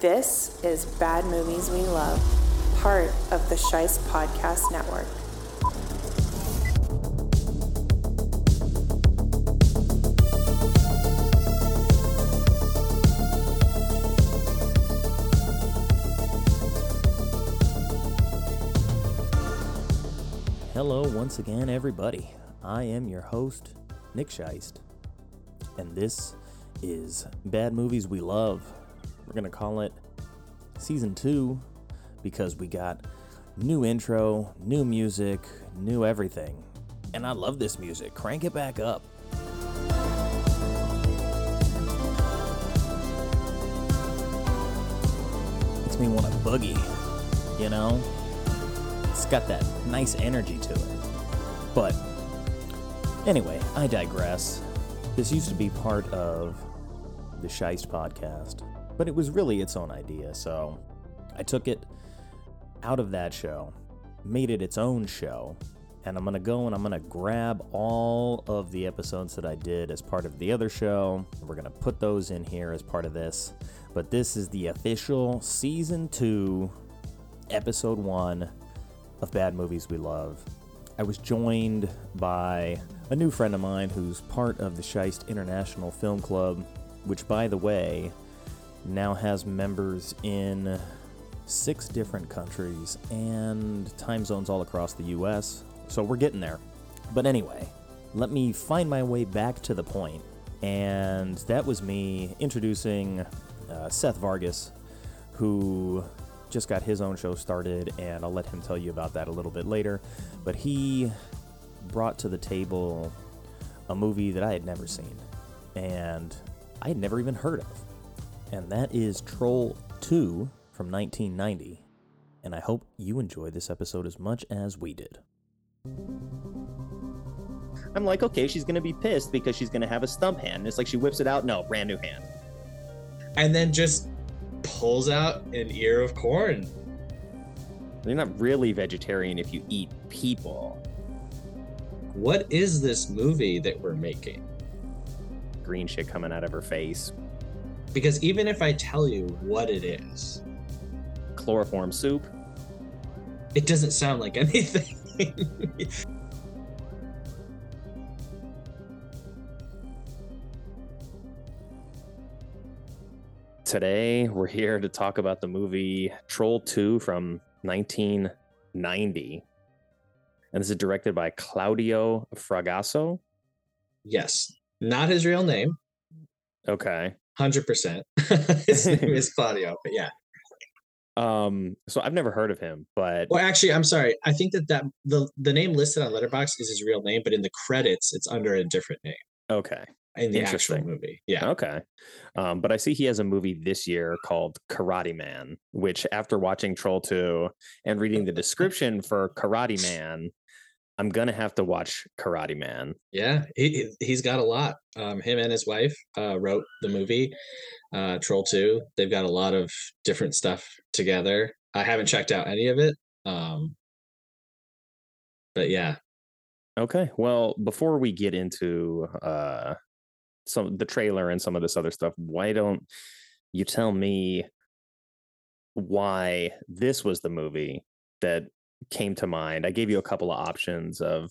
This is Bad Movies We Love, part of the Sheist Podcast Network. Hello, once again, everybody. I am your host, Nick Sheist, and this is Bad Movies We Love. We're going to call it Season 2 because we got new intro, new music, new everything. And I love this music. Crank it back up. Makes me want to boogie, you know? It's got that nice energy to it. But anyway, I digress. This used to be part of the Sheist podcast, but it was really its own idea, so I took it out of that show, made it its own show, and I'm gonna go and I'm gonna grab all of the episodes that I did as part of the other show. We're gonna put those in here as part of this, but this is the official season two, episode one of Bad Movies We Love. I was joined by a new friend of mine who's part of the Sheist International Film Club, which, by the way, now has members in six different countries and time zones all across the US. So we're getting there. But anyway, let me find my way back to the point. And that was me introducing uh, Seth Vargas, who just got his own show started, and I'll let him tell you about that a little bit later. But he brought to the table a movie that I had never seen and I had never even heard of. And that is Troll 2 from 1990. And I hope you enjoy this episode as much as we did. I'm like, okay, she's gonna be pissed because she's gonna have a stump hand. And it's like she whips it out. No, brand new hand. and then just pulls out an ear of corn. You're not really vegetarian if you eat people. What is this movie that we're making? Green shit coming out of her face. Because even if I tell you what it is, Chloroform soup. it doesn't sound like anything. Today, we're here to talk about the movie Troll 2 from 1990. And this is directed by Claudio Fragasso. yes, not his real name, Okay. Hundred percent. His name is Claudio, but yeah. Um, so I've never heard of him, but Well, actually, I'm sorry. I think that that the the name listed on Letterboxd is his real name, but in the credits, it's under a different name okay. in the actual movie. Yeah. Okay. Um, but I see he has a movie this year called Karate Man, which after watching Troll 2 and reading the description for Karate Man, I'm gonna have to watch Karate Man. Yeah, he he- he's got a lot. Um, him and his wife uh, wrote the movie uh, Troll Two. They've got a lot of different stuff together. I haven't checked out any of it, um, but yeah, Okay. Well, before we get into uh some the trailer and some of this other stuff, why don't you tell me why this was the movie that came to mind? I gave you a couple of options of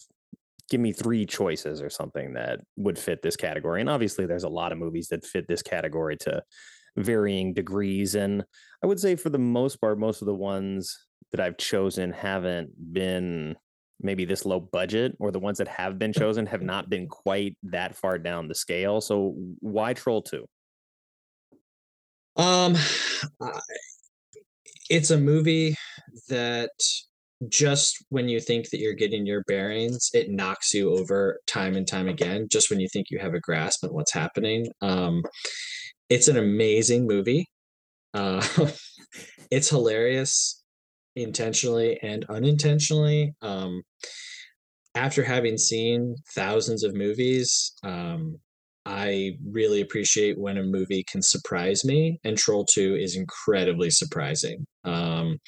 give me three choices or something that would fit this category. And obviously there's a lot of movies that fit this category to varying degrees and I would say for the most part most of the ones that I've chosen haven't been maybe this low budget or the ones that have been chosen have not been quite that far down the scale. So why Troll 2? um, it's a movie that just when you think that you're getting your bearings, it knocks you over time and time again. Just when you think you have a grasp on what's happening, um, it's an amazing movie. Uh, it's hilarious intentionally and unintentionally. Um, after having seen thousands of movies, um, I really appreciate when a movie can surprise me, and Troll 2 is incredibly surprising. Um,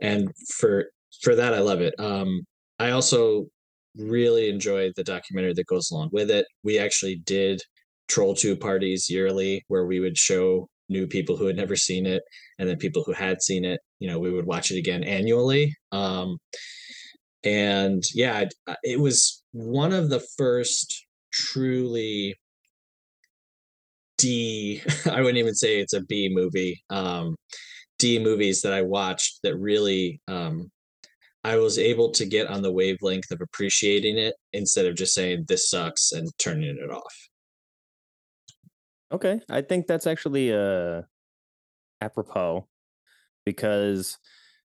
and for for that, I love it. Um, I also really enjoyed the documentary that goes along with it. We actually did Troll 2 parties yearly where we would show new people who had never seen it, and then people who had seen it. You know, we would watch it again annually. Um, and yeah, it was one of the first truly D. I wouldn't even say it's a B movie. Um, D movies that I watched that really um, I was able to get on the wavelength of appreciating it instead of just saying this sucks and turning it off. Okay, I think that's actually uh apropos because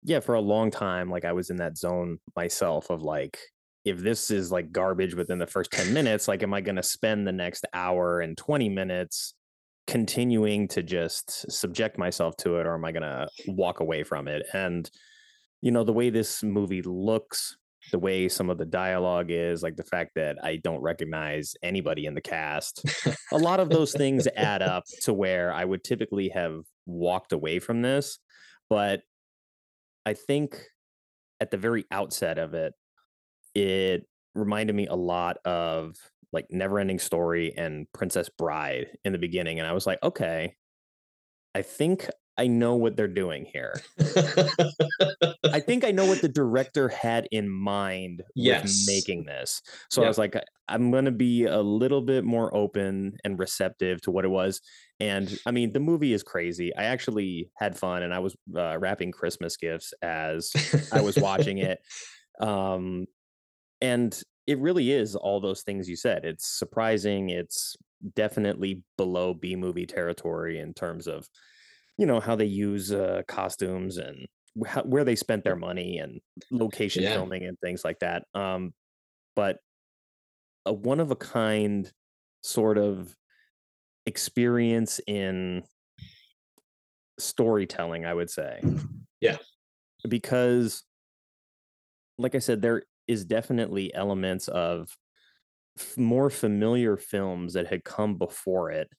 yeah, for a long time like I was in that zone myself of like if this is like garbage within the first 10 minutes, like am I going to spend the next hour and 20 minutes continuing to just subject myself to it or am I going to walk away from it? And you know, the way this movie looks, the way some of the dialogue is, like the fact that I don't recognize anybody in the cast, a lot of those things add up to where I would typically have walked away from this. But I think at the very outset of it, it reminded me a lot of like Neverending Story and Princess Bride in the beginning. And I was like, okay, I think I know what they're doing here. I think I know what the director had in mind yes. with making this. So yep. I was like, I'm going to be a little bit more open and receptive to what it was. And I mean, the movie is crazy. I actually had fun and I was uh, wrapping Christmas gifts as I was watching it. Um, and it really is all those things you said. It's surprising. It's definitely below B movie territory in terms of you know how they use uh, costumes and wh- where they spent their money and location yeah. filming and things like that. Um, but a one of a kind sort of experience in storytelling, I would say. Yeah. Because, like I said, there is definitely elements of f- more familiar films that had come before it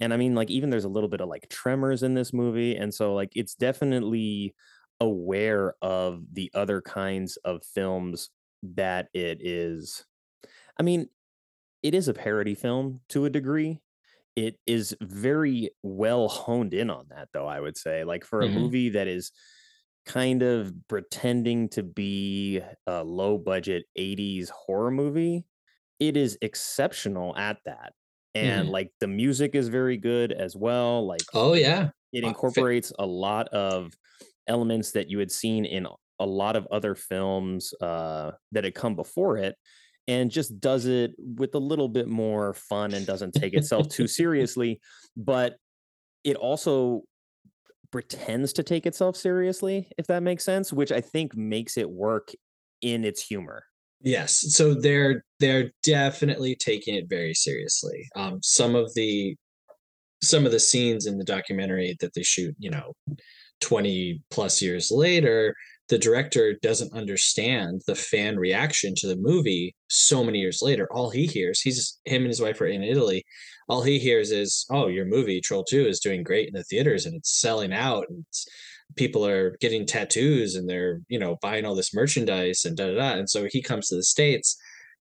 and I mean, like, even there's a little bit of like tremors in this movie. And so, like, it's definitely aware of the other kinds of films that it is. I mean, it is a parody film to a degree. It is very well honed in on that, though, I would say. Like, for a mm-hmm. movie that is kind of pretending to be a low budget 80s horror movie, it is exceptional at that and mm-hmm. like the music is very good as well like oh yeah it incorporates a lot of elements that you had seen in a lot of other films uh, that had come before it and just does it with a little bit more fun and doesn't take itself too seriously but it also pretends to take itself seriously if that makes sense which i think makes it work in its humor Yes, so they're they're definitely taking it very seriously. Um, some of the some of the scenes in the documentary that they shoot, you know, 20 plus years later, the director doesn't understand the fan reaction to the movie so many years later. All he hears, he's him and his wife are in Italy. All he hears is, "Oh, your movie Troll 2 is doing great in the theaters and it's selling out and it's people are getting tattoos and they're you know buying all this merchandise and da da da and so he comes to the states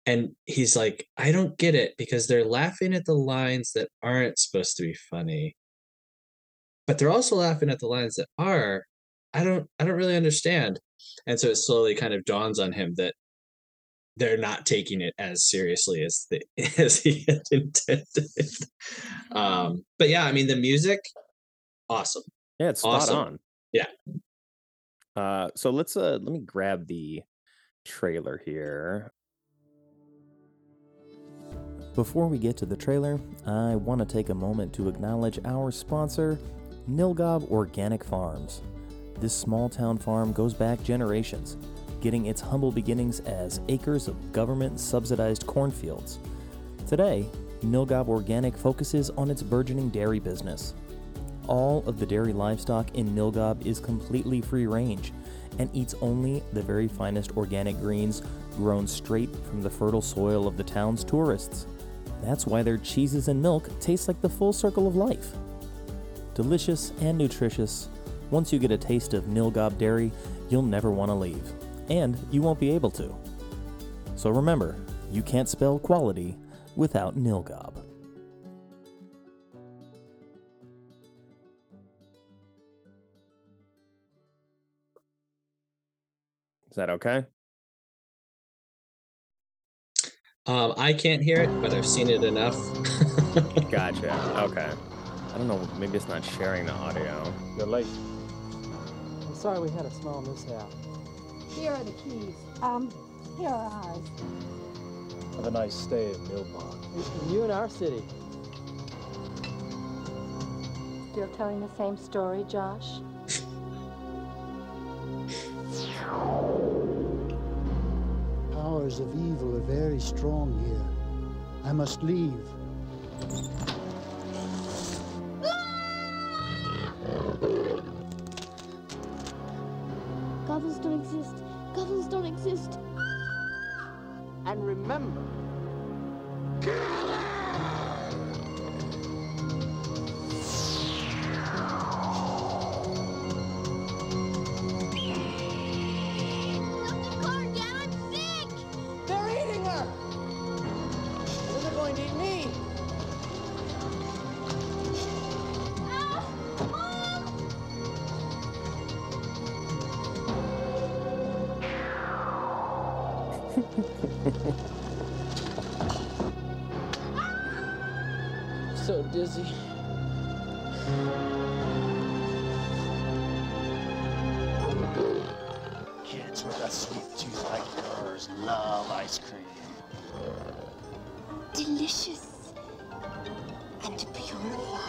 and he's like i don't get it because they're laughing at the lines that aren't supposed to be funny. But they're also laughing at the lines that are i don't i don't really understand. And so it slowly kind of dawns on him that they're not taking it as seriously as the, as he had intended. Um but yeah i mean the music awesome. Yeah it's spot awesome. on yeah. Uh, so let's uh let me grab the trailer here. Before we get to the trailer, I want to take a moment to acknowledge our sponsor, Nilbog Organic Farms. This small town farm goes back generations, getting its humble beginnings as acres of government subsidized cornfields. Today, Nilbog Organic focuses on its burgeoning dairy business all of the dairy livestock in Nilbog is completely free range and eats only the very finest organic greens grown straight from the fertile soil of the town's tourists. That's why their cheeses and milk taste like the full circle of life. Delicious and nutritious, once you get a taste of Nilbog dairy, you'll never want to leave. And you won't be able to. So remember, you can't spell quality without Nilbog. Is that okay? Um, I can't hear it, but I've seen it enough. Gotcha. Okay. I don't know. Maybe it's not sharing the audio. You're late. I'm sorry we had a small mishap. Here are the keys. Um, here are ours. Have a nice stay at Millpond. You in our city. Still telling the same story, Josh? Powers of evil are very strong here. I must leave. Goblins don't exist. Goblins don't exist. And remember, dizzy. Kids with a sweet tooth like yours love ice cream. Delicious. And purified.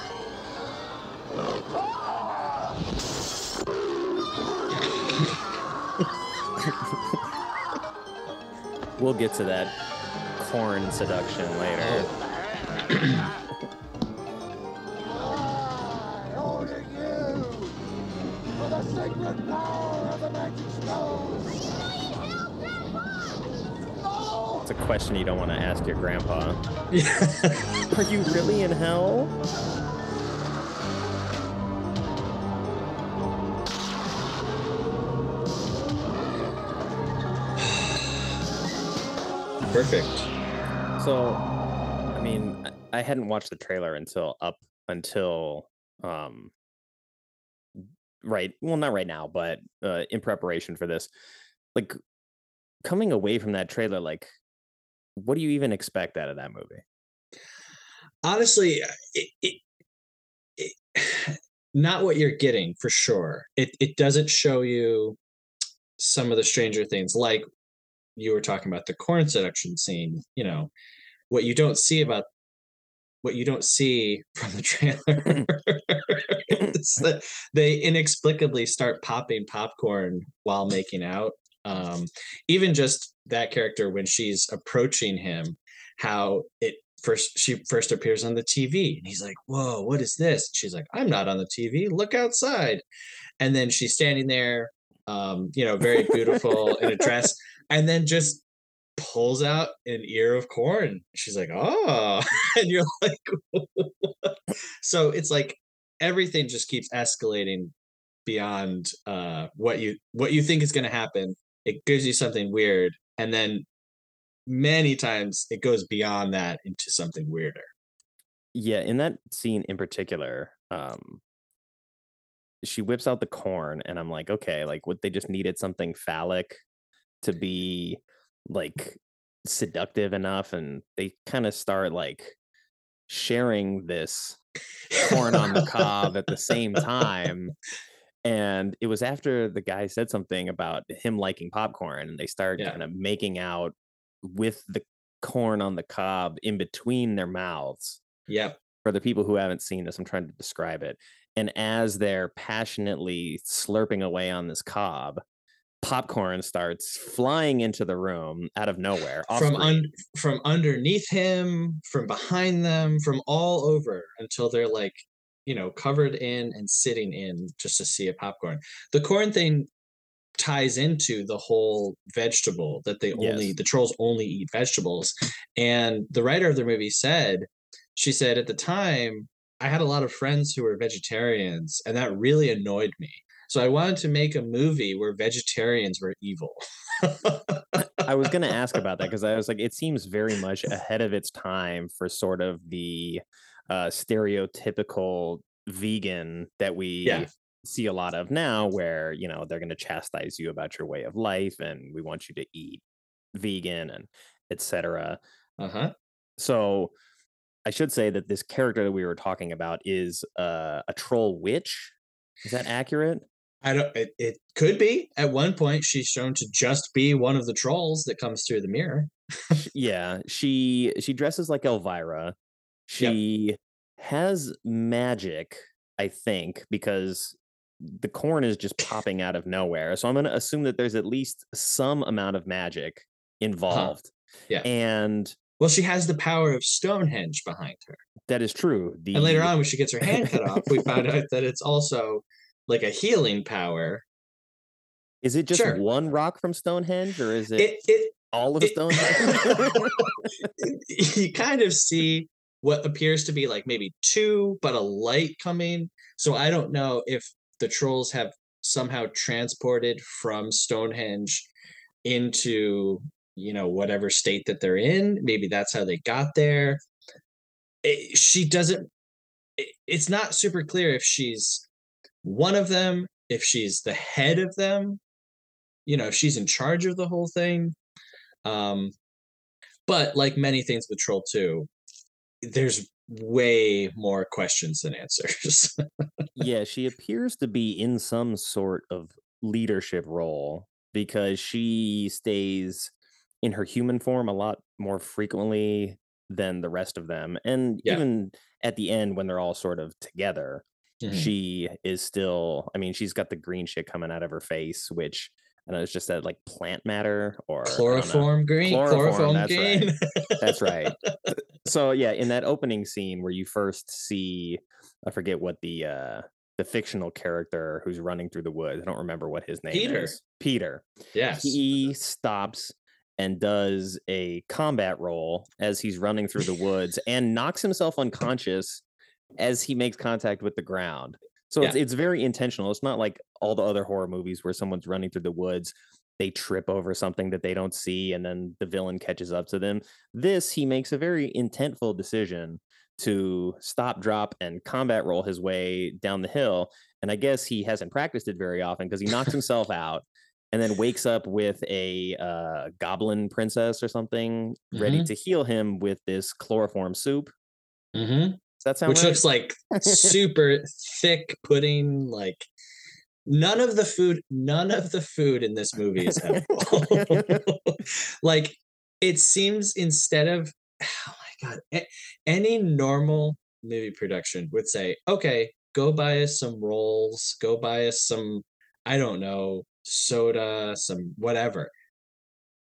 We'll get to that corn seduction later. question you don't want to ask your grandpa. Are you really in hell? Perfect. So, I mean, I hadn't watched the trailer until up until um right, well not right now, but uh in preparation for this. Like coming away from that trailer like what do you even expect out of that movie? Honestly, uh, it, it, it, not what you're getting for sure. It it doesn't show you some of the stranger things, like you were talking about the corn seduction scene. You know, what you don't see about what you don't see from the trailer is that they inexplicably start popping popcorn while making out. Um, even just that character when she's approaching him, how it first she first appears on the TV and he's like, Whoa, what is this? She's like, I'm not on the TV, look outside. And then she's standing there, um, you know, very beautiful in a dress, and then just pulls out an ear of corn. She's like, Oh, and you're like, "What?" so it's like everything just keeps escalating beyond uh what you what you think is going to happen it gives you something weird and then many times it goes beyond that into something weirder. Yeah, in that scene in particular, um she whips out the corn and I'm like, okay, like what they just needed something phallic to be like seductive enough and they kind of start like sharing this corn on the cob at the same time and it was after the guy said something about him liking popcorn and they started Yeah. kind of making out with the corn on the cob in between their mouths yep for the people who haven't seen this i'm trying to describe it and as they're passionately slurping away on this cob popcorn starts flying into the room out of nowhere from un- from underneath him from behind them from all over until they're like you know covered in and sitting in just to see a popcorn. The corn thing ties into the whole vegetable that they only Yes. the trolls only eat vegetables. And the writer of the movie said she said at the time i had a lot of friends who were vegetarians and that really annoyed me. So i wanted to make a movie where vegetarians were evil. I was going to ask about that because I was like, it seems very much ahead of its time for sort of the uh, stereotypical vegan that we Yeah. see a lot of now where you know they're going to chastise you about your way of life and we want you to eat vegan and etc Uh-huh. so i should say that this character that we were talking about is uh, a troll witch is that accurate I don't it, it could be. At one point she's shown to just be one of the trolls that comes through the mirror. yeah she she dresses like elvira she has magic i think because the corn is just popping out of nowhere so i'm going to assume that there's at least some amount of magic uh-huh. involved Yeah. and Well, she has the power of Stonehenge behind her. that is true the And later on when she gets her hand cut off, we found out that it's also like a healing power. is it just Sure. one rock from stonehenge or is it, It it all of it- stonehenge you kind of see what appears to be like maybe two, but a light coming. So I don't know if the trolls have somehow transported from Stonehenge into you know whatever state that they're in. Maybe that's how they got there. It- she doesn't. it- it's not super clear if she's one of them, if she's the head of them. You know, if she's in charge of the whole thing. Um, but like many things with Troll 2, there's way more questions than answers. yeah, she appears to be in some sort of leadership role because she stays in her human form a lot more frequently than the rest of them. And Yeah. even at the end, when they're all sort of together, Mhm. she is still, I mean, she's got the green shit coming out of her face, which I don't know, it's just that like plant matter or I don't know. Chloroform green, Chloroform, chloroform, that's right. green. That's right. so yeah, in that opening scene where you first see, I forget what the uh the fictional character who's running through the woods. I don't remember what his name Peter. is. Peter. Peter. Yes. He stops and does a combat roll as he's running through the woods and knocks himself unconscious as he makes contact with the ground. So it's, Yeah. it's very intentional. It's not like all the other horror movies where someone's running through the woods, they trip over something that they don't see, and then the villain catches up to them. This, he makes a very intentful decision to stop, drop, and combat roll his way down the hill. And I guess he hasn't practiced it very often because he knocks himself out and then wakes up with a uh, goblin princess or something ready to heal him with this chloroform soup. hmm Does that sound Which right? looks like super thick pudding. Like none of the food, none of the food in this movie is edible. like it seems instead of oh my god, any normal movie production would say, okay, go buy us some rolls, go buy us some, I don't know, soda, some whatever.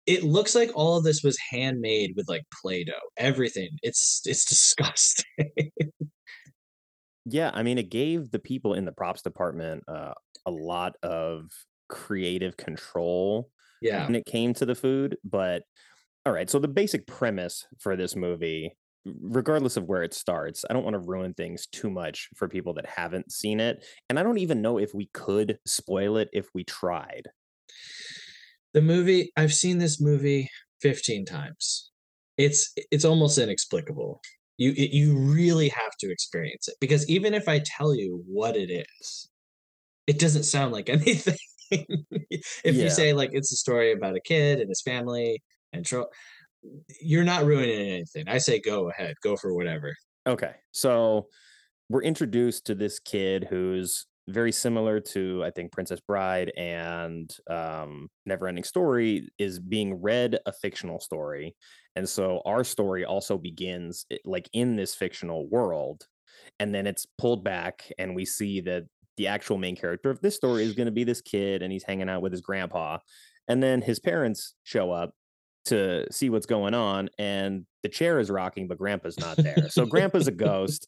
It looks like all of this was handmade with like Play-Doh. Everything. It's it's disgusting. Yeah, I mean, it gave the people in the props department uh, a lot of creative control yeah. when it came to the food. But all right, so the basic premise for this movie, regardless of where it starts, I don't want to ruin things too much for people that haven't seen it. And I don't even know if we could spoil it if we tried. The movie i've seen this movie 15 times it's it's almost inexplicable you it, you really have to experience it because even if i tell you what it is it doesn't sound like anything if Yeah. you say like it's a story about a kid and his family and tro- you're not ruining anything i say go ahead go for whatever Okay. So we're introduced to this kid who's very similar to, I think, Princess Bride and um, Neverending Story is being read a fictional story. And so our story also begins like in this fictional world. And then it's pulled back, and we see that the actual main character of this story is going to be this kid, and he's hanging out with his grandpa. And then his parents show up to see what's going on and the chair is rocking but grandpa's not there so grandpa's a ghost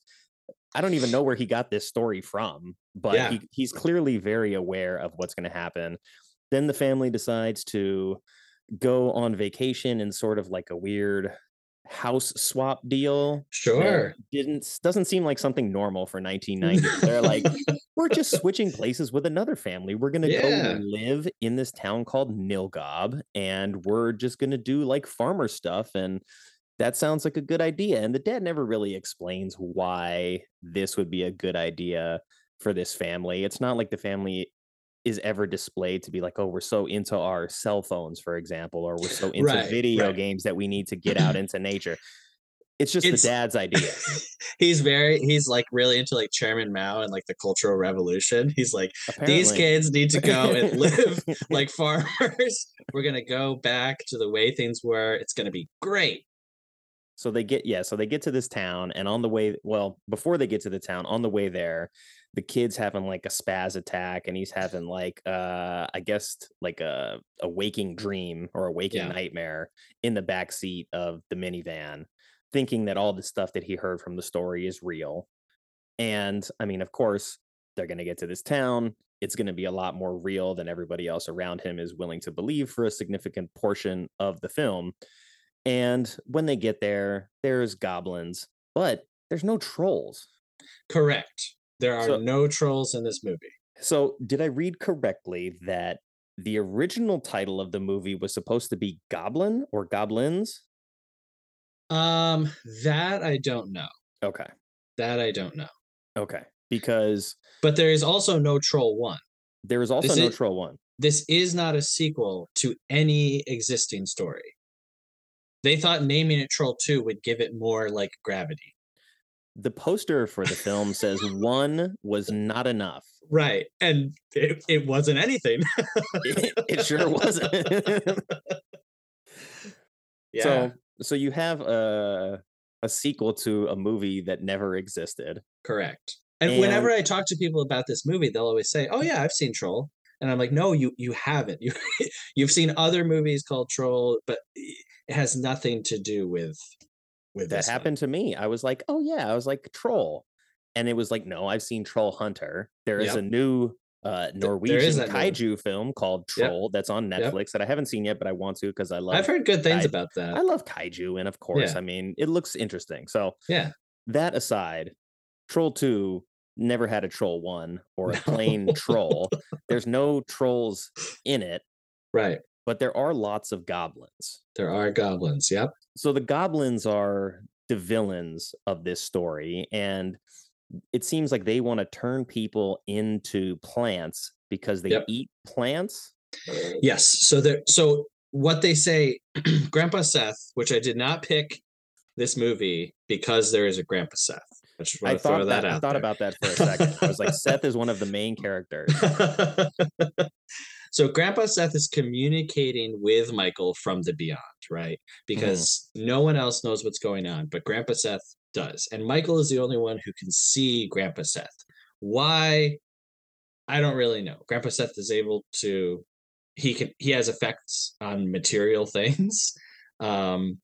i don't even know where he got this story from but Yeah. he, he's clearly very aware of what's going to happen then the family decides to go on vacation in sort of like a weird house swap deal sure didn't doesn't seem like something normal for 1990 they're like we're just switching places with another family. We're gonna Yeah. go live in this town called Nilbog, and we're just gonna do like farmer stuff. And that sounds like a good idea. And the dad never really explains why this would be a good idea. for this family. It's not like the family is ever displayed to be like, oh, we're so into our cell phones, for example, or we're so into Right, video right. games that we need to get out into nature. It's just It's- the dad's idea. he's very he's like really into like Chairman Mao and like the Cultural Revolution. He's like these kids need to go and live like farmers. We're gonna go back to the way things were. It's gonna be great. So they get yeah, so they get to this town and on the way well, before they get to the town, on the way there, the kid's having like a spaz attack and he's having like uh I guess like a a waking dream or a waking Yeah. nightmare in the back seat of the minivan, thinking that all the stuff that he heard from the story is real. And I mean, of course, they're going to get to this town. It's going to be a lot more real than everybody else around him is willing to believe for a significant portion of the film. And when they get there, there's goblins, but there's no trolls. Correct. There are So- no trolls in this movie. So, did I read correctly that the original title of the movie was supposed to be Goblin or Goblins? Um, that I don't know. Okay. That I don't know. Okay. Because But there is also no Troll One. there is also This no is- Troll 1. This is not a sequel to any existing story. They thought naming it Troll Two would give it more like gravity. The poster for the film says one was not enough. Right. And it, it wasn't anything. It, it sure wasn't. yeah. So, so you have a a sequel to a movie that never existed. Correct. And, And- whenever I talk to people about this movie, they'll always say, "Oh yeah, I've seen Troll," and I'm like, "No, you you haven't. You you've seen other movies called Troll, but eh, it has nothing to do with with That this one." happened to me. I was like, oh yeah, I was like Troll, and it was like, no, I've seen Troll Hunter. There is Yep. a new uh Norwegian kaiju film called Yep. Troll that's on Yep. Netflix that I haven't seen yet, but I want to because I love. I've heard good things I- about that. I love kaiju, and of course, Yeah. I mean, it looks interesting. So yeah. that aside, Troll Two never had a Troll One or a plain troll. There's no trolls in it, Right. But there are lots of goblins. There are goblins. Yep. so the goblins are the villains of this story and it seems like they want to turn people into plants because they Yep. eat plants Yes. So there. So what they say, Grandpa Seth, which I did not pick this movie because there is a Grandpa Seth. I just want i to throw thought that, that, i thought there. about that for a second i was like seth is one of the main characters so grandpa seth is communicating with michael from the beyond right? Because no one else knows what's going on but grandpa seth does and michael is the only one who can see grandpa seth. Why? I don't really know. Grandpa seth is able to he can he has effects on material things um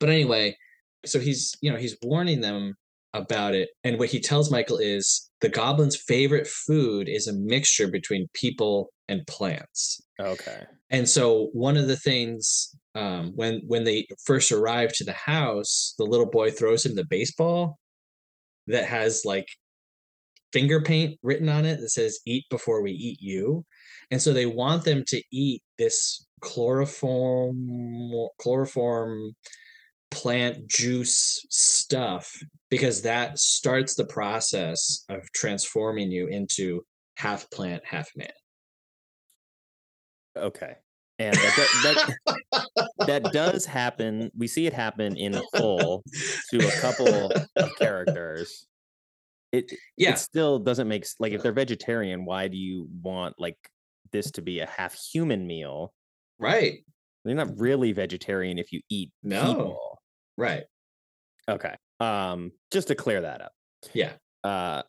but anyway so he's you know he's warning them about it and what he tells michael is the goblin's favorite food is a mixture between people and plants. Okay. And so one of the things um, when when they first arrive to the house the little boy throws him the baseball that has like finger paint written on it that says eat before we eat you. And so they want them to eat this chloroform chloroform plant juice stuff because that starts the process of transforming you into half plant half man. Okay. And that, that, that does happen. We see it happen in full to a couple of characters. It yeah. it still doesn't make like if they're vegetarian why do you want like this to be a half human meal? Right. You're not really vegetarian if you eat No. people. Right. Okay um just to clear that up. Yeah. Uh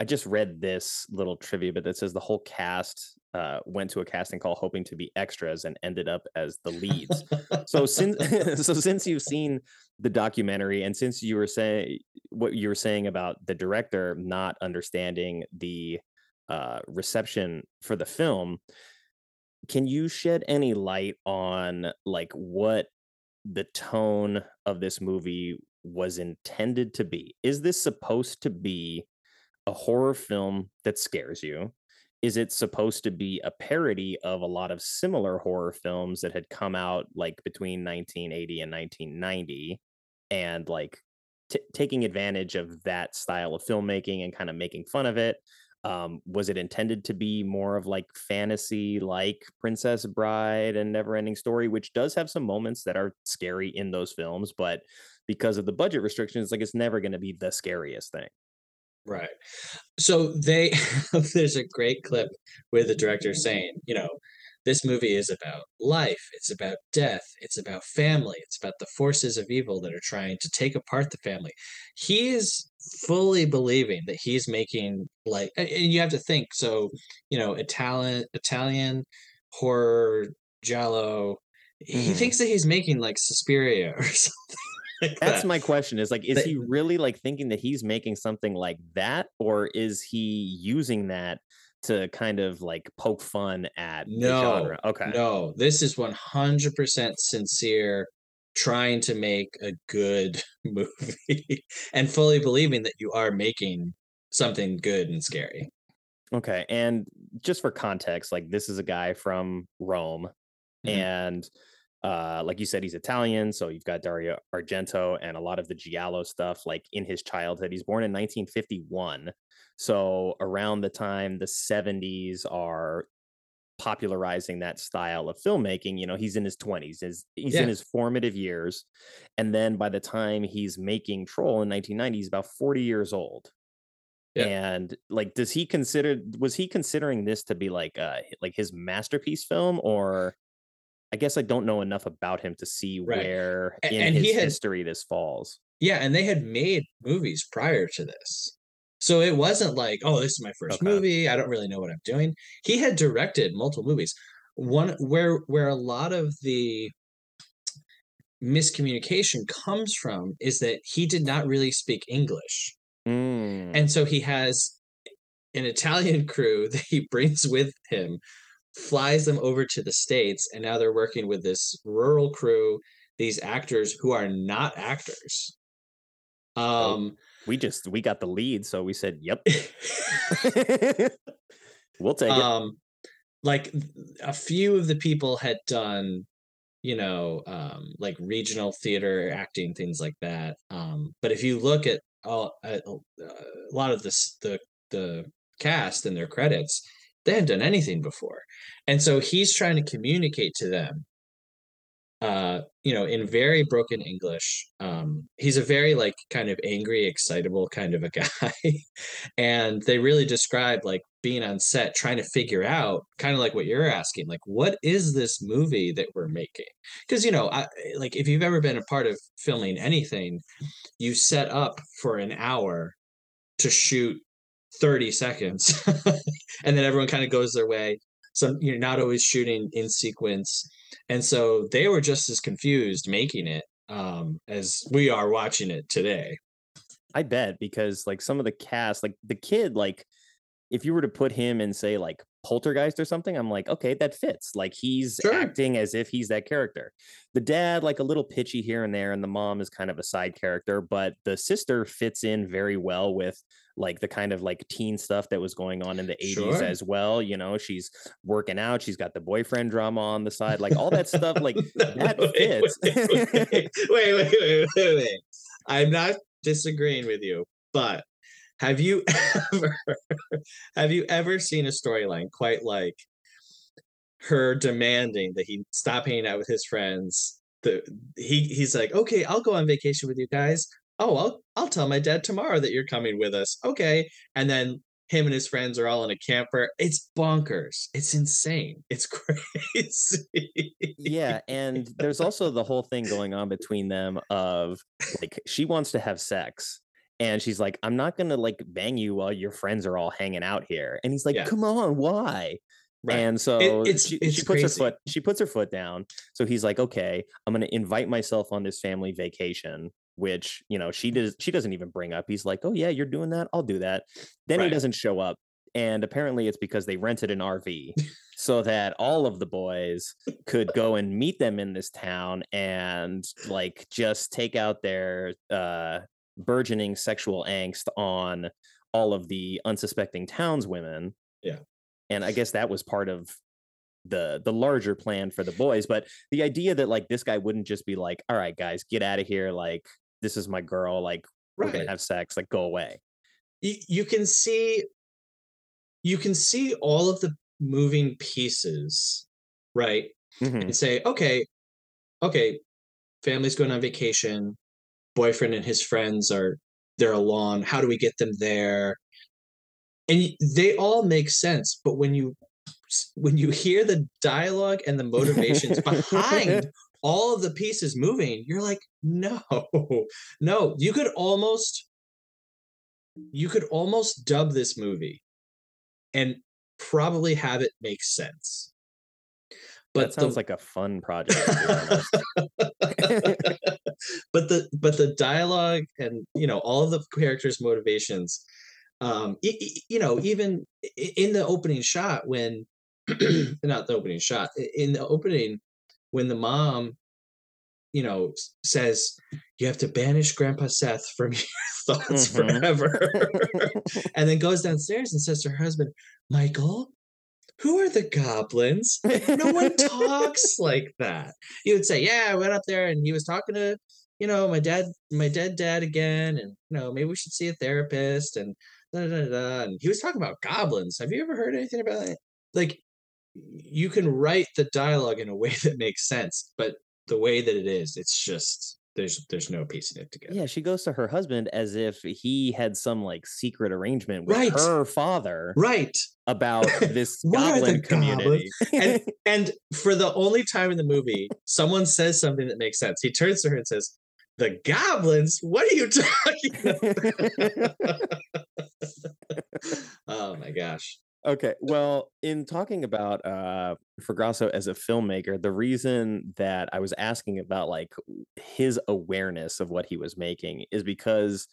i just read this little trivia bit that says the whole cast uh went to a casting call hoping to be extras and ended up as the leads. So since so since you've seen the documentary and since you were saying what you were saying about the director not understanding the uh reception for the film can you shed any light on like what the tone of this movie was intended to be is this supposed to be a horror film that scares you is it supposed to be a parody of a lot of similar horror films that had come out like between 1980 and 1990 and like t- taking advantage of that style of filmmaking and kind of making fun of it. Um, was it intended to be more of like fantasy, like Princess Bride and Neverending Story, which does have some moments that are scary in those films, but because of the budget restrictions, like it's never going to be the scariest thing. Right. So they there's a great clip with the director saying, you know, this movie is about life, it's about death, it's about family, it's about the forces of evil that are trying to take apart the family. He is fully believing that he's making like and you have to think so, you know, Italian Italian horror giallo he Mhm. thinks that he's making like Suspiria or something. Like That's that. my question is like, is That- he really like thinking that he's making something like that, or is he using that to kind of like poke fun at the No, genre? Okay. No, this is 100% sincere, trying to make a good movie and fully believing that you are making something good and scary. Okay. And just for context, like this is a guy from Rome Mhm. and uh like you said he's Italian, so you've got Dario Argento and a lot of the giallo stuff like in his childhood. He's born in 1951. So around the time the 70s are popularizing that style of filmmaking, you know, he's in his 20s. His, he's Yeah. in his formative years. And then by the time he's making Troll in 1990, he's about 40 years old. Yeah. And like, does he consider was he considering this to be like uh like his masterpiece film or I guess I don't know enough about him to see Right. where A- in and his he had- history this falls. Yeah, and they had made movies prior to this. So it wasn't like, oh, this is my first Okay. movie. I don't really know what I'm doing. He had directed multiple movies. One where where a lot of the miscommunication comes from is that he did not really speak English. Mm. And so he has an Italian crew that he brings with him, flies them over to the States, and now they're working with this rural crew, these actors who are not actors. Um we just we got the lead, so we said, "Yep, we'll take it." um like a few of the people had done you know um like regional theater acting things like that um but if you look at all at uh, a lot of this the the cast and their credits they hadn't done anything before. And so he's trying to communicate to them uh you know in very broken english. Um he's a very like kind of angry excitable kind of a guy. And they really describe like being on set trying to figure out kind of like what you're asking like what is this movie that we're making? Because you know I, like if you've ever been a part of filming anything you set up for an hour to shoot 30 seconds and then everyone kind of goes their way so you're not always shooting in sequence and so they were just as confused making it um as we are watching it today I bet because like some of the cast, like the kid, like if you were to put him in say like Poltergeist or something, I'm like, okay, that fits. Like he's Sure. acting as if he's that character. The dad, like a little pitchy here and there, and the mom is kind of a side character, but the sister fits in very well with like the kind of like teen stuff that was going on in the 80s Sure. as well. You know, she's working out, she's got the boyfriend drama on the side, like all that stuff, like No, that wait, fits. Wait, wait, wait, wait, wait, wait, wait. I'm not disagreeing with you, but have you ever have you ever seen a storyline quite like her demanding that he stop hanging out with his friends? The he he's like, okay, I'll go on vacation with you guys. Oh, I'll I'll tell my dad tomorrow that you're coming with us. Okay, and then him and his friends are all in a camper. It's bonkers. It's insane. It's crazy. yeah and there's also the whole thing going on between them of like she wants to have sex and she's like i'm not gonna like bang you while your friends are all hanging out here and he's like Yeah. come on why Right. and so it's- she, it's she puts her foot she puts her foot down so he's like okay i'm gonna invite myself on this family vacation which you know she does she doesn't even bring up he's like oh yeah you're doing that i'll do that then he doesn't show up and apparently it's because they rented an rv so that all of the boys could go and meet them in this town and like just take out their uh burgeoning sexual angst on all of the unsuspecting townswomen Yeah. and i guess that was part of the the larger plan for the boys but the idea that like this guy wouldn't just be like all right guys get out of here like this is my girl like we're gonna Right. have sex, like go away. you, you can see you can see all of the moving pieces right Mhm. and say okay okay family's going on vacation boyfriend and his friends are they're alone how do we get them there and they all make sense but when you when you hear the dialogue and the motivations behind all of the pieces moving you're like no no you could almost you could almost dub this movie and probably have it make sense But That sounds the, like a fun project. but the but the dialogue and you know all of the characters motivations um e- e- you know even in the opening shot when not the opening shot in the opening when the mom you know says you have to banish grandpa seth from your thoughts Mhm. forever and then goes downstairs and says to her husband michael who are the goblins no one talks like that. He would say, "Yeah, I went up there and he was talking to, you know, my dad, my dead dad again, and you know, maybe we should see a therapist." And da, da, da, da. and he was talking about goblins. Have you ever heard anything about it? Like, you can write the dialogue in a way that makes sense, but the way that it is, it's just there's there's no piecing it together. yeah, she goes to her husband as if he had some like secret arrangement with Right. her father Right. about this What are the goblin community. and and for the only time in the movie, someone says something that makes sense. He turns to her and says, "The goblins? What are you talking about?" oh my gosh! Okay, well, in talking about uh Fragasso as a filmmaker, the reason that I was asking about like his awareness of what he was making is because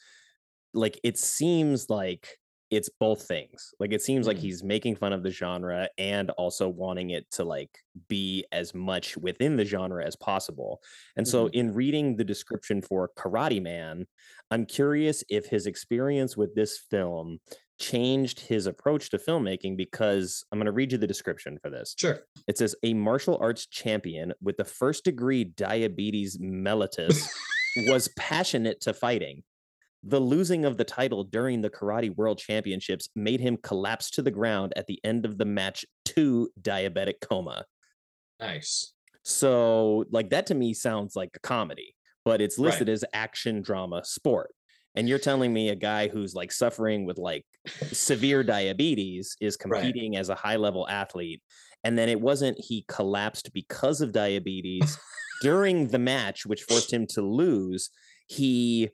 like it seems like it's both things. Like it seems like Mm. he's making fun of the genre and also wanting it to like be as much within the genre as possible. And so in reading the description for Karate Man, I'm curious if his experience with this film changed his approach to filmmaking because I'm going to read you the description for this. Sure. It says a martial arts champion with the first degree diabetes mellitus was passionate to fighting. The losing of the title during the Karate World Championships made him collapse to the ground at the end of the match to diabetic coma. Nice. So, like that to me sounds like a comedy, but it's Right. listed as action drama sport. And you're telling me a guy who's like suffering with like severe diabetes is Right. competing as a high level athlete. And then it wasn't he collapsed because of diabetes during the match, which forced him to lose. He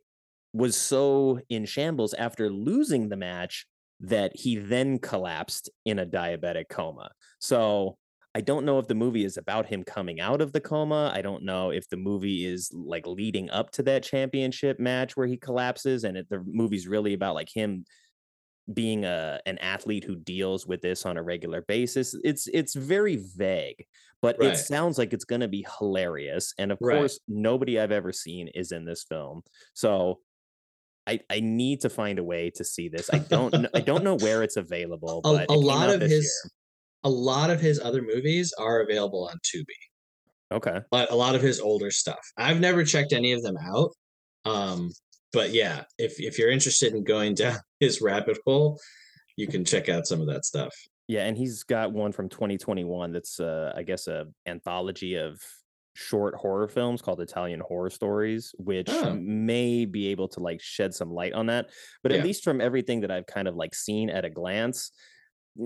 was so in shambles after losing the match that he then collapsed in a diabetic coma. So I don't know if the movie is about him coming out of the coma. I don't know if the movie is like leading up to that championship match where he collapses, and it, the movie's really about like him being a an athlete who deals with this on a regular basis. It's it's very vague, but Right. it sounds like it's going to be hilarious. And of Right. course, nobody I've ever seen is in this film, so. I, I need to find a way to see this. I don't I don't know where it's available, A, a lot of his year. A lot of his other movies are available on Tubi. Okay. But a lot of his older stuff. I've never checked any of them out. Um, but yeah, if if you're interested in going down his rabbit hole, you can check out some of that stuff. Yeah, and he's got one from 2021 that's uh I guess a anthology of short horror films called Italian Horror Stories, which Oh. may be able to like shed some light on that. But at Yeah. least from everything that I've kind of like seen at a glance,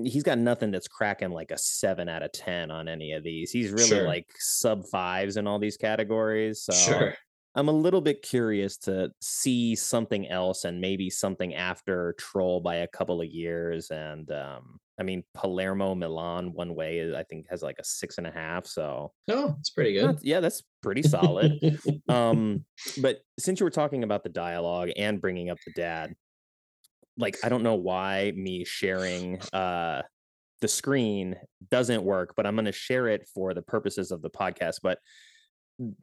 he's got nothing that's cracking like a 7 out of 10 on any of these. He's really Sure. like sub fives in all these categories. So Sure. I'm a little bit curious to see something else and maybe something after Troll by a couple of years. And um, I mean, Palermo Milan one way is- I think has like a six and a half. So Oh, it's pretty good. that's- yeah, that's pretty solid. um, but since you were talking about the dialogue and bringing up the dad, like I don't know why me sharing uh the screen doesn't work, but I'm going to share it for the purposes of the podcast. But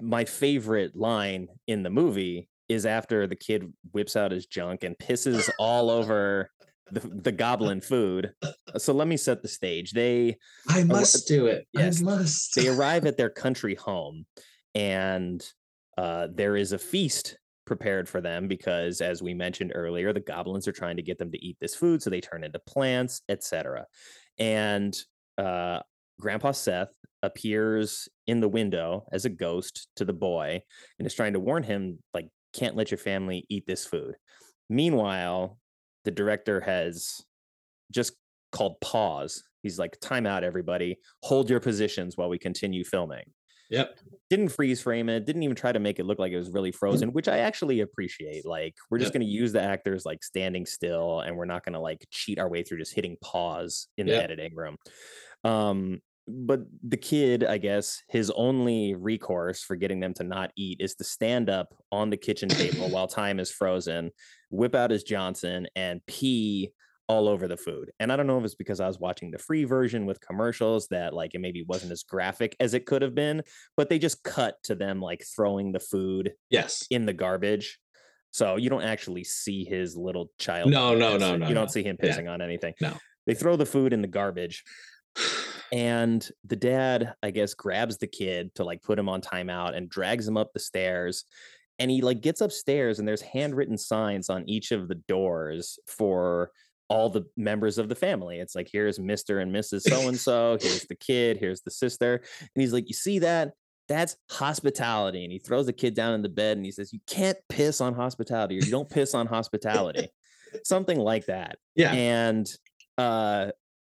my favorite line in the movie is after the kid whips out his junk and pisses all over the, the goblin food. So let me set the stage. They I must do it. yes, I must. they arrive at their country home and uh, there is a feast prepared for them because as we mentioned earlier the goblins are trying to get them to eat this food so they turn into plants etc and uh grandpa seth appears in the window as a ghost to the boy and is trying to warn him like can't let your family eat this food. Meanwhile the director has just called pause. He's like time out everybody. Hold your positions while we continue filming Yep. didn't freeze frame it didn't even try to make it look like it was really frozen which i actually appreciate like we're just Yep. going to use the actors like standing still and we're not going to like cheat our way through just hitting pause in the editing room um but the kid i guess his only recourse for getting them to not eat is to stand up on the kitchen table while time is frozen whip out his johnson and pee all over the food. And I don't know if it's because I was watching the free version with commercials that like it maybe wasn't as graphic as it could have been, but they just cut to them like throwing the food Yes. in the garbage. So you don't actually see his little child. No, no, no, no, You don't no. see him Yeah. pissing on anything. No. They throw the food in the garbage. And the dad, I guess, grabs the kid to like put him on timeout and drags him up the stairs. And he like gets upstairs and there's handwritten signs on each of the doors for all the members of the family. It's like here's Mr. and Mrs. So and so, here's the kid, here's the sister. And he's like, You see that? That's hospitality. And he throws the kid down in the bed and he says, You can't piss on hospitality, or you don't piss on hospitality. Something like that. Yeah. And uh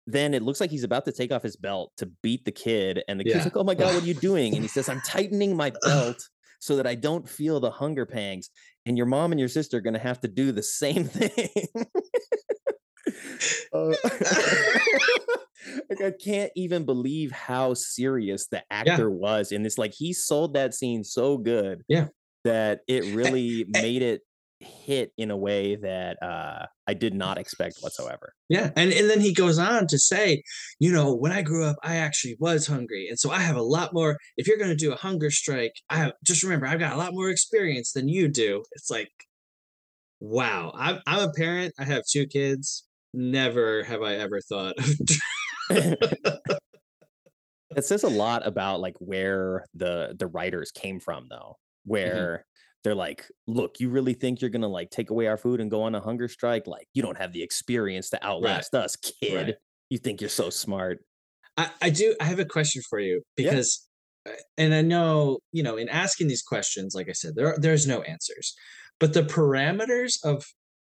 then it looks like he's about to take off his belt to beat the kid. And the kid's Yeah. like, Oh my God, what are you doing? And he says, I'm tightening my belt so that I don't feel the hunger pangs. And your mom and your sister are going to have to do the same thing. Uh, like I can't even believe how serious the actor was in this. Like he sold that scene so good, Yeah. that it really made it hit in a way that uh, I did not expect whatsoever. Yeah. And and then he goes on to say, you know, when I grew up, I actually was hungry. And so I have a lot more. If you're gonna do a hunger strike, I have just remember I've got a lot more experience than you do. It's like, wow. I'm I'm a parent. I have two kids. Never have I ever thought of It says a lot about like where the the writers came from, though, where they're like, "Look, you really think you're gonna like take away our food and go on a hunger strike? Like, you don't have the experience to outlast us, kid. Right. You think you're so smart." I, I do I have a question for you because uh, and I know, you know, in asking these questions, like I said, there are, there's no answers. But the parameters of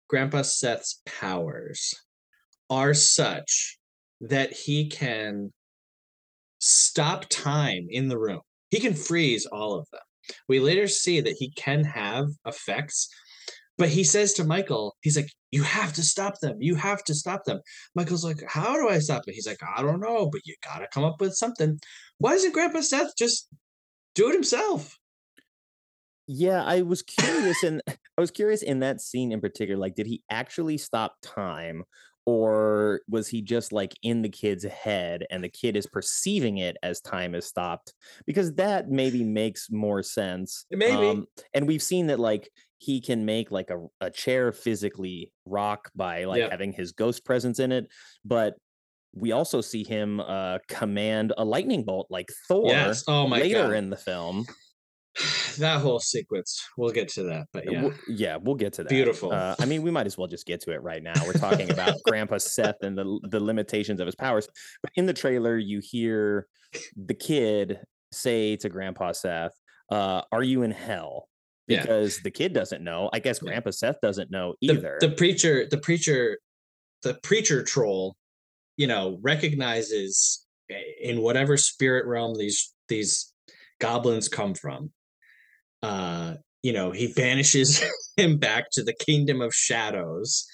Grandpa Seth's powers are such that he can stop time in the room. He can freeze all of them. We later see that he can have effects, but he says to Michael, he's like, You have to stop them. You have to stop them. Michael's like, How do I stop it? He's like, I don't know, but you got to come up with something. Why doesn't Grandpa Seth just do it himself? Yeah, I was curious and I was curious in that scene in particular. Like, did he actually stop time, or was he just like in the kid's head and the kid is perceiving it as time has stopped? Because that maybe makes more sense. Um, Maybe. and we've seen that like he can make like a, a chair physically rock by like Yep. having his ghost presence in it, but we also see him uh command a lightning bolt like Thor Yes. Oh my later God. in the film. that whole sequence. We'll get to that, but yeah. W- yeah, we'll get to that. Beautiful. Uh, I mean, we might as well just get to it right now. We're talking about Grandpa Seth and the the limitations of his powers. But in the trailer, you hear the kid say to Grandpa Seth, uh, "Are you in hell?" Yeah. Because the kid doesn't know. I guess Yeah. Grandpa Seth doesn't know either. the preacher the preacher the preacher troll you know recognizes eh, in whatever spirit realm these these goblins come from uh you know he banishes him back to the kingdom of shadows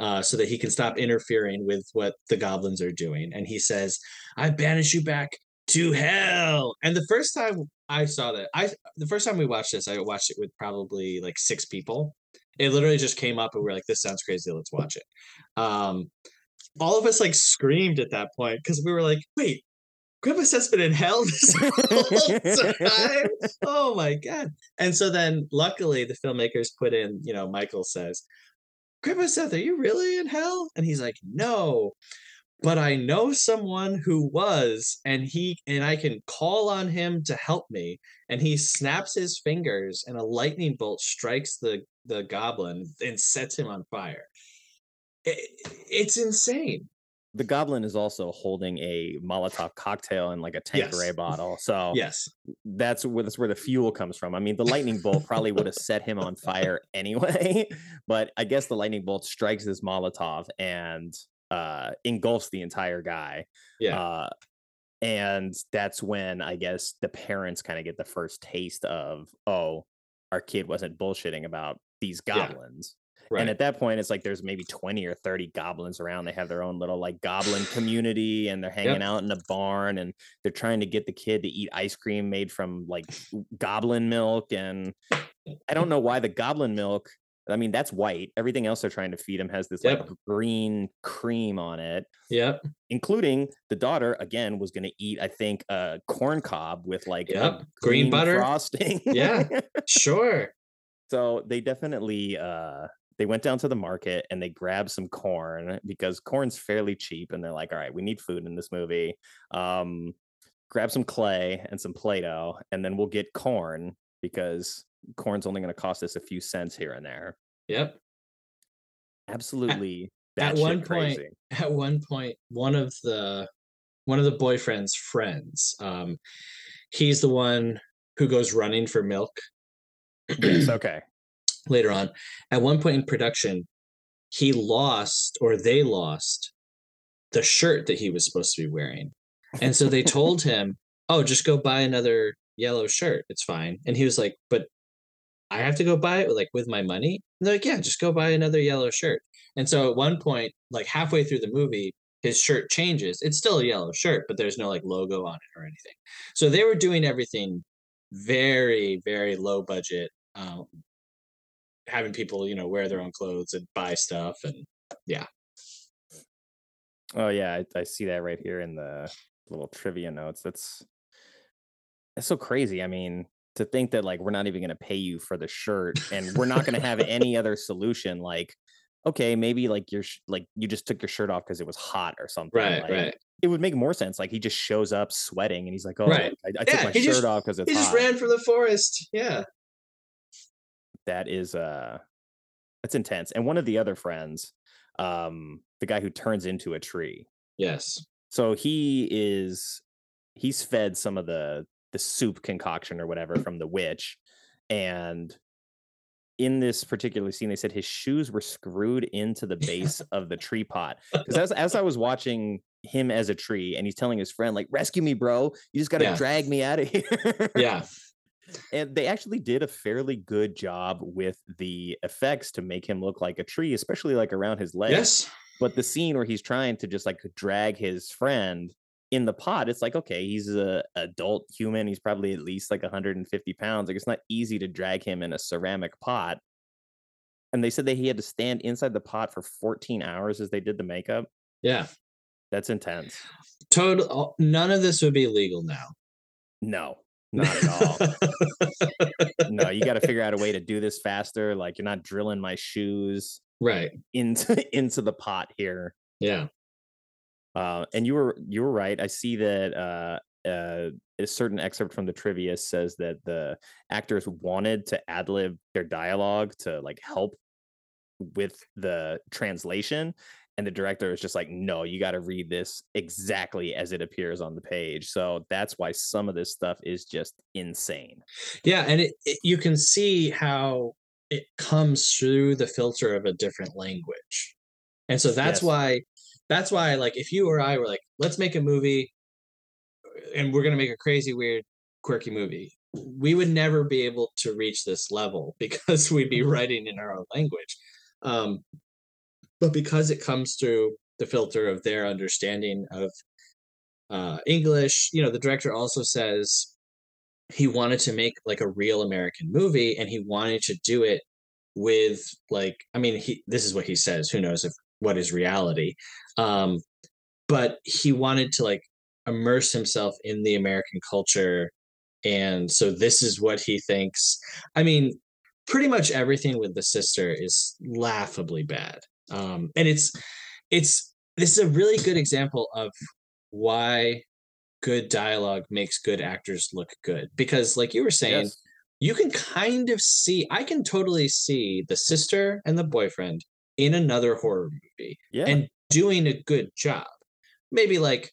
uh, so that he can stop interfering with what the goblins are doing. And he says i banish you back to hell. And the first time i saw that i the first time we watched this i watched it with probably like six people. It literally just came up and we are like this sounds crazy let's watch it. Um all of us like screamed at that point because we were like wait grandpa seth's been in hell this whole time oh my god and so then luckily the filmmakers put in you know michael says grandpa seth are you really in hell and he's like no but I know someone who was, and he and I can call on him to help me. And he snaps his fingers, and a lightning bolt strikes the the goblin and sets him on fire. It, it's insane. The goblin is also holding a Molotov cocktail in like a Tanqueray Yes. bottle. So Yes. that's where that's where the fuel comes from. I mean, the lightning bolt probably would have set him on fire anyway, but I guess the lightning bolt strikes this Molotov and uh engulfs the entire guy. Yeah. Uh and that's when I guess the parents kind of get the first taste of, oh, our kid wasn't bullshitting about these goblins. Right. And at that point, it's like there's maybe 20 or 30 goblins around. They have their own little like goblin community and they're hanging out in a barn and they're trying to get the kid to eat ice cream made from like goblin milk. And I don't know why the goblin milk, I mean, that's white. Everything else they're trying to feed him has this like green cream on it, yep. including the daughter again was going to eat, I think, a corn cob with like Yep. Green butter. frosting. Yeah. Sure. So they definitely uh they went down to the market and they grabbed some corn because corn's fairly cheap and they're like, all right, we need food in this movie. Um grab some clay and some Play-Doh and then we'll get corn because corn's only going to cost us a few cents here and there. Yep. Absolutely at batshit one point- crazy. at one point one of the one of the boyfriend's friends um he's the one who goes running for milk yes, okay. Later on at one point in production he lost or they lost the shirt that he was supposed to be wearing. And so they told him oh just go buy another yellow shirt. It's fine. And he was like but i have to go buy it like with my money? And they're like yeah just go buy another yellow shirt. And so at one point like halfway through the movie his shirt changes. It's still a yellow shirt but there's no like logo on it or anything. So they were doing everything very very low budget um having people you know wear their own clothes and buy stuff and yeah Oh yeah, I, I see that right here in the little trivia notes. That's that's so crazy. I mean, to think that like we're not even going to pay you for the shirt, and we're not going to have any other solution. Like, okay, maybe like your sh- like you just took your shirt off because it was hot or something. right like, right It would make more sense. Like he just shows up sweating, and he's like, "Oh, Right. I, I took my shirt just- off because it's he just ran for the forest yeah that is uh that's intense. And one of the other friends, um, the guy who turns into a tree, yes so he is he's fed some of the the soup concoction or whatever from the witch and in this particular scene they said his shoes were screwed into the base of the tree pot because as, as i was watching him as a tree and he's telling his friend like rescue me bro you just got to Yeah. drag me out of here yeah and they actually did a fairly good job with the effects to make him look like a tree especially like around his legs yes but the scene where he's trying to just like drag his friend in the pot, it's like, okay, he's a adult human. He's probably at least like 150 pounds. Like it's not easy to drag him in a ceramic pot. And they said that he had to stand inside the pot for 14 hours as they did the makeup. yeah That's intense. total uh, none of this would be legal now No, not at all. no, you got to figure out a way to do this faster. Like you're not drilling my shoes right into into the pot here. yeah Uh, and you were you were right. I see that uh, uh, a certain excerpt from the trivia says that the actors wanted to ad lib their dialogue to like help with the translation, and the director is just like, "No, you got to read this exactly as it appears on the page." So that's why some of this stuff is just insane. yeah and it, it you can see how it comes through the filter of a different language and so that's Yes. why that's why like if you or i were like let's make a movie and we're going to make a crazy weird quirky movie we would never be able to reach this level because we'd be writing in our own language um but because it comes through the filter of their understanding of uh english you know the director also says he wanted to make like a real American movie and he wanted to do it with like I mean he this is what he says who knows if what is reality. Um but he wanted to like immerse himself in the American culture and so this is what he thinks. I mean pretty much everything with the sister is laughably bad um and it's it's this is a really good example of why good dialogue makes good actors look good because like you were saying Yes. you can kind of see i can totally see the sister and the boyfriend in another horror movie Yeah. and doing a good job maybe like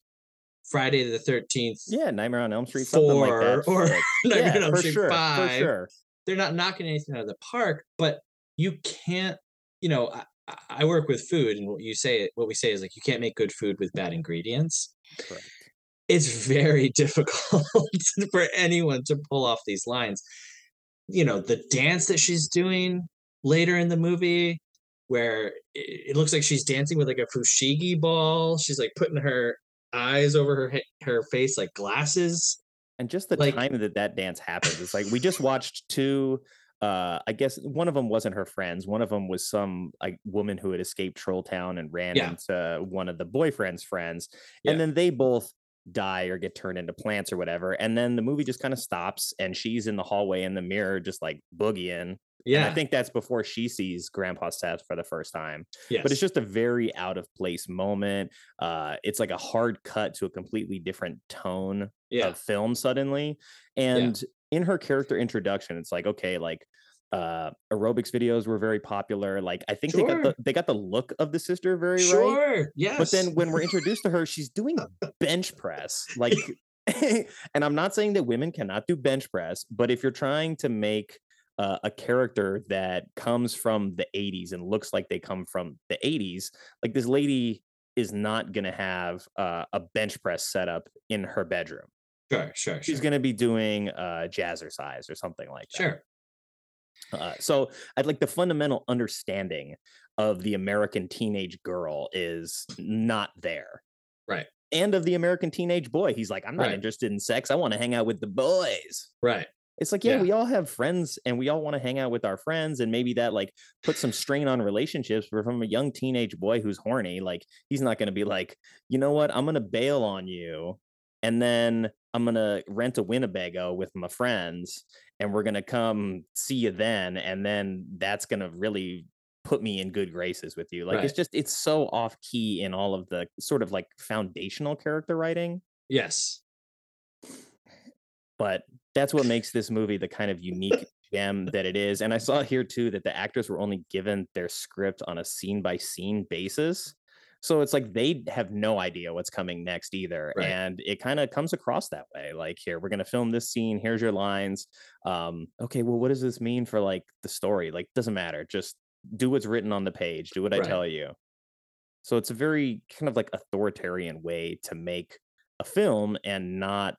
friday the 13th yeah, Nightmare on Elm Street, something like four that. or. Nightmare yeah, on Elm Street sure, five. for sure. they're not knocking anything out of the park, but you can't, you know, I, work with food and what you say, what we say is like, you can't make good food with bad mm-hmm. ingredients. Correct. It's very difficult for anyone to pull off these lines. You know, the dance that she's doing later in the movie, where it, it looks like she's dancing with like a fushigi ball. She's like putting her eyes over her her face like glasses. and just the Like- time that that dance happens it's like we just watched two uh i guess one of them wasn't her friends one of them was some like woman who had escaped troll town and ran Yeah. into one of the boyfriend's friends Yeah. and then they both die or get turned into plants or whatever and then the movie just kind of stops and she's in the hallway in the mirror just like boogieing Yeah, and i think that's before she sees grandpa seth for the first time yes. but it's just a very out of place moment uh it's like a hard cut to a completely different tone yeah, of film suddenly and in her character introduction it's like okay like uh aerobics videos were very popular like i think they got the they got the look of the sister very right sure. Yes, but then when we're introduced to her she's doing bench press like and i'm not saying that women cannot do bench press but if you're trying to make uh, a character that comes from the 80s and looks like they come from the 80s like this lady is not going to have uh, a bench press set up in her bedroom sure, sure, she's sure. going to be doing uh jazzercise or something like that Sure. uh, so i'd like the fundamental understanding of the american teenage girl is not there Right. and of the american teenage boy he's like i'm not Right. interested in sex i want to hang out with the boys Right. it's like yeah, Yeah. we all have friends and we all want to hang out with our friends and maybe that like puts some strain on relationships but from a young teenage boy who's horny like he's not going to be like you know what i'm going to bail on you and then i'm going to rent a winnebago with my friends and we're going to come see you then and then that's going to really put me in good graces with you like it's just it's so off key in all of the sort of like foundational character writing Yes. but that's what makes this movie the kind of unique gem that it is. And I saw here too that the actors were only given their script on a scene by scene basis. So it's like they have no idea what's coming next either. Right. And it kind of comes across that way. Like, here, we're going to film this scene. Here's your lines. Um, okay, well, what does this mean for like the story? Like, doesn't matter. Just do what's written on the page, do what I Right. tell you. So it's a very kind of like authoritarian way to make a film and not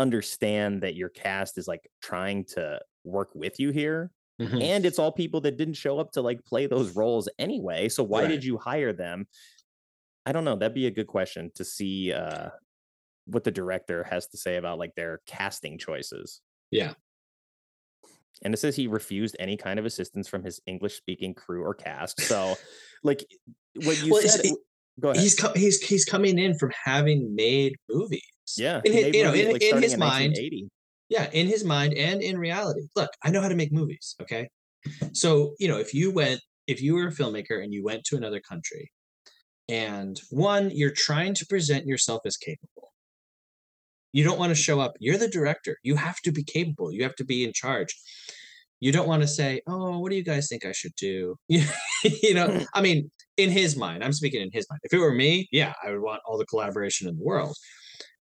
understand that your cast is like trying to work with you here Mhm. and it's all people that didn't show up to like play those roles anyway so why Right. did you hire them i don't know that'd be a good question to see uh what the director has to say about like their casting choices Yeah. and it says he refused any kind of assistance from his english speaking crew or cast so like what you Well, said it- go ahead He's co- he's he's coming in from having made movies. yeah In his, you know, movies, in, like, in his in mind, 1980. Yeah, in his mind and in reality. Look, I know how to make movies. Okay, so you know, if you went, if you were a filmmaker and you went to another country, and one, you're trying to present yourself as capable. You don't want to show up. You're the director. You have to be capable. You have to be in charge. You don't want to say, "Oh, what do you guys think I should do?" you know, mm. I mean, in his mind, I'm speaking in his mind. If it were me, yeah, I would want all the collaboration in the world.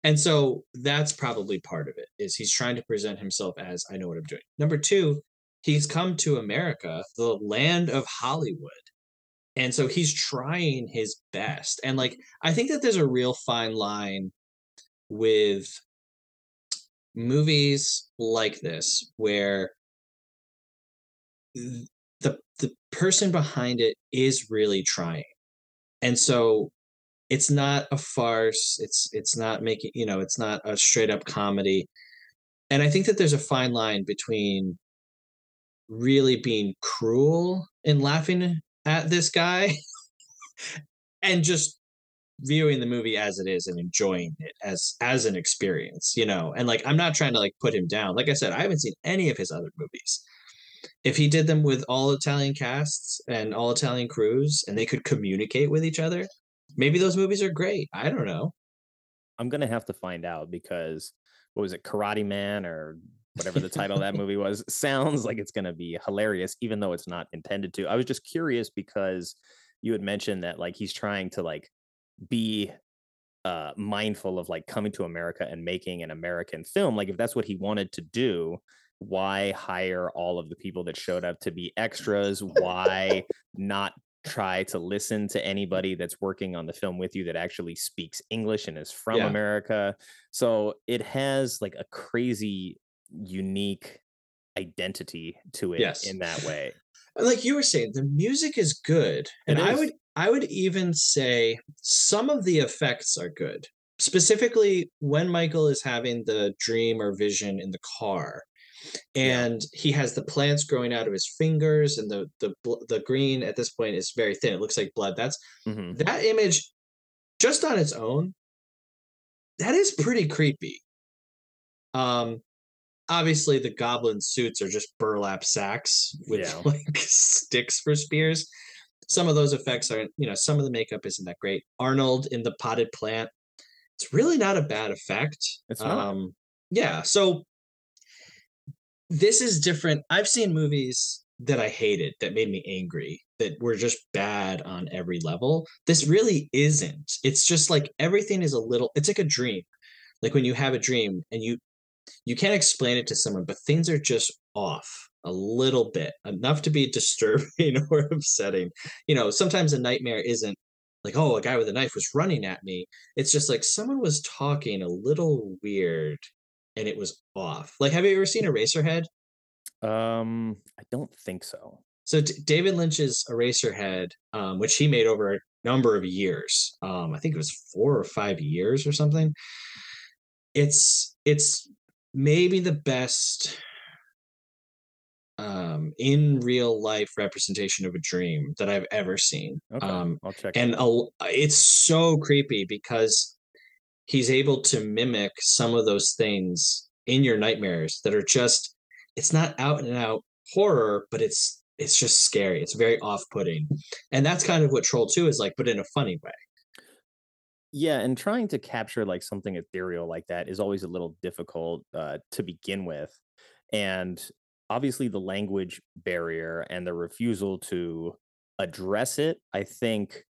And so that's probably part of it is he's trying to present himself as I know what I'm doing. Number 2, he's come to America, the land of Hollywood. And so he's trying his best. And like I think that there's a real fine line with movies like this where the the person behind it is really trying. And so it's not a farce, it's it's not making, you know, it's not a straight up comedy. And I think that there's a fine line between really being cruel and laughing at this guy and just viewing the movie as it is and enjoying it as as an experience you know? And like i'm not trying to like put him down. Like i said i haven't seen any of his other movies. If he did them with all italian casts and all italian crews and they could communicate with each other maybe those movies are great. I don't know. I'm gonna have to find out because what was it, Karate Man or whatever the title of that movie was? Sounds like it's gonna be hilarious, even though it's not intended to. I was just curious because you had mentioned that like he's trying to like be uh mindful of like coming to America and making an American film. Like if that's what he wanted to do, why hire all of the people that showed up to be extras? Why not try to listen to anybody that's working on the film with you that actually speaks English and is from Yeah. America? So it has like a crazy unique identity to it Yes. in that way. And like you were saying, the music is good. And It I would I would even say some of the effects are good. Specifically when Michael is having the dream or vision in the car Yeah. and he has the plants growing out of his fingers and the the the green at this point is very thin. It looks like blood. That's Mhm. that image just on its own that is pretty creepy. Um obviously the goblin suits are just burlap sacks with Yeah. like sticks for spears. Some of those effects are, you know, some of the makeup isn't that great. Arnold in the potted plant, it's really not a bad effect. It's not. Um yeah, so this is different. I've seen movies that I hated that made me angry that were just bad on every level. This really isn't. It's just like everything is a little it's like a dream. Like when you have a dream and you you can't explain it to someone, but things are just off a little bit, enough to be disturbing or upsetting. You know, sometimes a nightmare isn't like, oh, a guy with a knife was running at me. It's just like someone was talking a little weird and it was off. Like, have you ever seen Eraserhead? Um, I don't think so. So David Lynch's Eraserhead, um, which he made over a number of years, um, I think it was four or five years or something. It's it's maybe the best um, in real life representation of a dream that I've ever seen. Okay, Um, I'll check. and a, it's so creepy because he's able to mimic some of those things in your nightmares that are just it's not out and out horror but it's it's just scary. It's very off-putting. And that's kind of what troll 2 is like but in a funny way. Yeah and trying to capture like something ethereal like that is always a little difficult uh, to begin with. And obviously the language barrier and the refusal to address it i think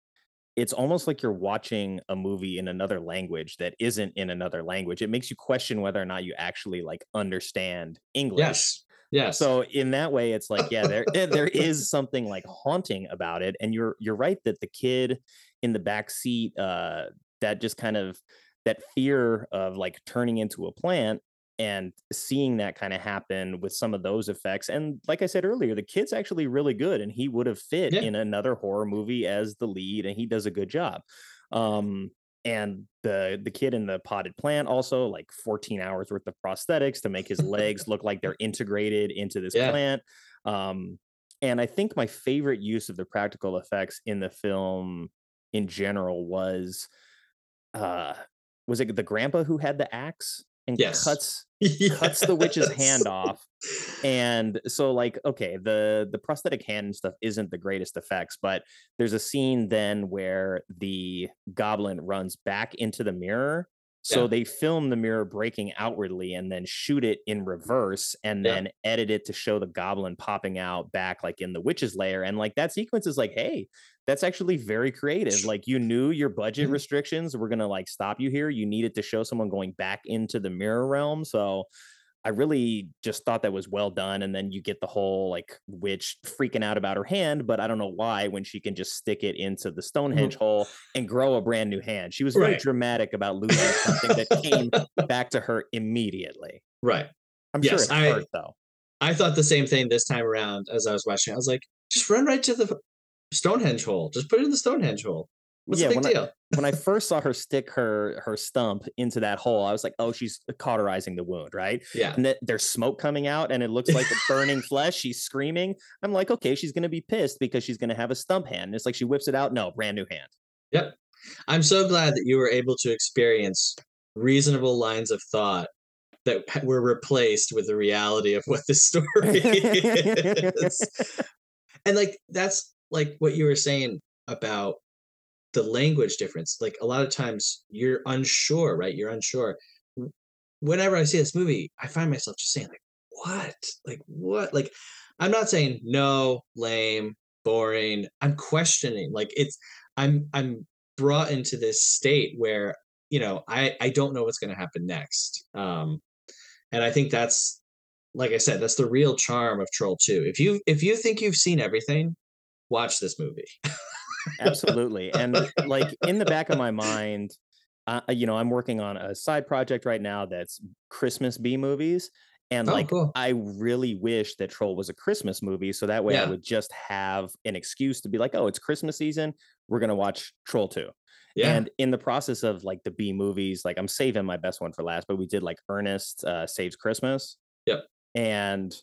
it's almost like you're watching a movie in another language that isn't in another language. It makes you question whether or not you actually like understand english. Yes yes. So in that way it's like yeah there eh, there is something like haunting about it and you're you're right that the kid in the back seat uh that just kind of that fear of like turning into a plant and seeing that kind of happen with some of those effects and like i said earlier the kid's actually really good and he would have fit Yeah. in another horror movie as the lead and he does a good job um and the the kid in the potted plant also like 14 hours worth of prosthetics to make his legs look like they're integrated into this Yeah. plant um and i think my favorite use of the practical effects in the film in general was uh was it the grandpa who had the axe and Yes. cuts cuts the witch's hand off and so like okay the the prosthetic hand and stuff isn't the greatest effects but there's a scene then where the goblin runs back into the mirror so Yeah. they film the mirror breaking outwardly and then shoot it in reverse and Yeah. then edit it to show the goblin popping out back like in the witch's lair and like that sequence is like hey that's actually very creative like you knew your budget Mhm. restrictions were going to like stop you here you needed to show someone going back into the mirror realm so I really just thought that was well done. And then you get the whole like witch freaking out about her hand, but I don't know why when she can just stick it into the Stonehenge hole and grow a brand new hand. She was very Mm-hmm. Right. dramatic about losing something that came back to her immediately. right I'm Yes, sure it's hurt though. I thought the same thing this time around as I was watching. I was like, just run right to the Stonehenge hole. Just put it in the Stonehenge hole. What's Yeah, the big when I- when I first saw her stick her her stump into that hole, I was like, oh, she's cauterizing the wound, right? yeah. and that there's smoke coming out and it looks like it's burning flesh. She's screaming. I'm like, okay, she's gonna be pissed because she's gonna have a stump hand. And it's like she whips it out. No, brand new hand. Yep. I'm so glad that you were able to experience reasonable lines of thought that were replaced with the reality of what the story is. and like that's like what you were saying about the language difference like a lot of times you're unsure right? You're unsure. Whenever i see this movie i find myself just saying like what? Like what? Like i'm not saying no lame boring. I'm questioning like it's i'm i'm brought into this state where you know i i don't know what's going to happen next um and i think that's like i said that's the real charm of troll 2 if you if you think you've seen everything watch this movie Absolutely. And like in the back of my mind, uh, you know, I'm working on a side project right now that's Christmas B movies. And Oh, like, cool. I really wish that Troll was a Christmas movie. So that way I would just have an excuse to be like, oh, it's Christmas season. We're going to watch Troll 2. yeah And in the process of like the B movies, like I'm saving my best one for last, but we did like Ernest uh, Saves Christmas. Yep. And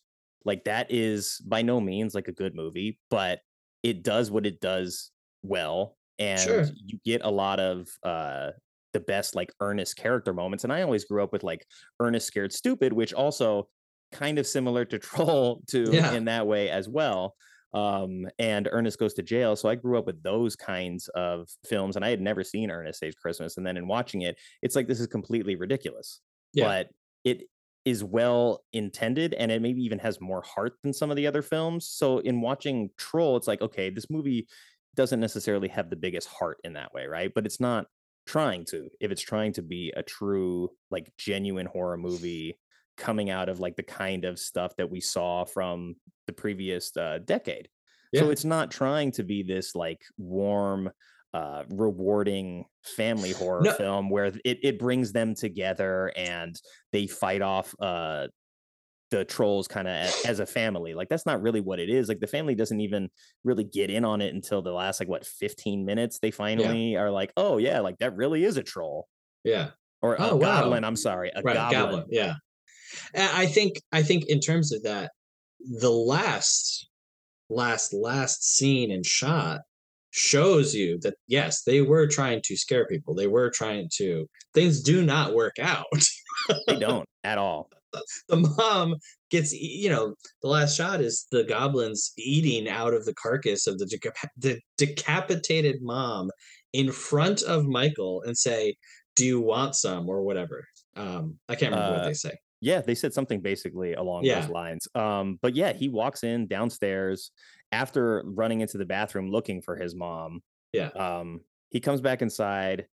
like that is by no means like a good movie, but it does what it does well. And Sure. you get a lot of uh the best like Ernest character moments. And I always grew up with like Ernest Scared Stupid, which also kind of similar to Troll 2 Yeah. in that way as well um and ernest goes to jail so i grew up with those kinds of films and i had never seen ernest saves christmas and then in watching it it's like this is completely ridiculous Yeah. but it is well intended and it maybe even has more heart than some of the other films so in watching troll it's like okay this movie doesn't necessarily have the biggest heart in that way right but it's not trying to if it's trying to be a true like genuine horror movie coming out of like the kind of stuff that we saw from the previous uh, decade. So it's not trying to be this like warm, uh, rewarding family horror No. film where it, it brings them together and they fight off uh, the trolls kind of as, as a family. Like that's not really what it is. Like the family doesn't even really get in on it until the last like what 15 minutes. They finally are like, oh yeah, like that really is a troll yeah or a Oh, wow. goblin. I'm sorry, a right goblin. goblin yeah And i think i think in terms of that the last last last scene and shot shows you that yes they were trying to scare people they were trying to things do not work out They don't at all. the mom gets you know the last shot is the goblins eating out of the carcass of the, deca- the decapitated mom in front of michael and say do you want some or whatever um i can't remember what Uh, they say Yeah, they said something basically along Yeah. those lines. Um, but yeah, he walks in downstairs after running into the bathroom looking for his mom. Yeah. Um, he comes back inside.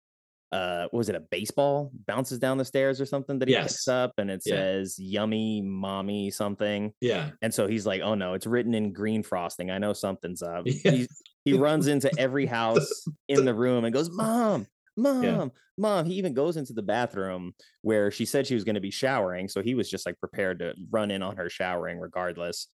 Uh, what was it a baseball bounces down the stairs or something that he picks up and it Yeah. says yummy mommy something. yeah And so he's like, oh no, it's written in green frosting. I know something's up. Yeah. He, he runs into every house in the room and goes, Mom, Mom, Mom. He even goes into the bathroom where she said she was going to be showering. So he was just like prepared to run in on her showering regardless.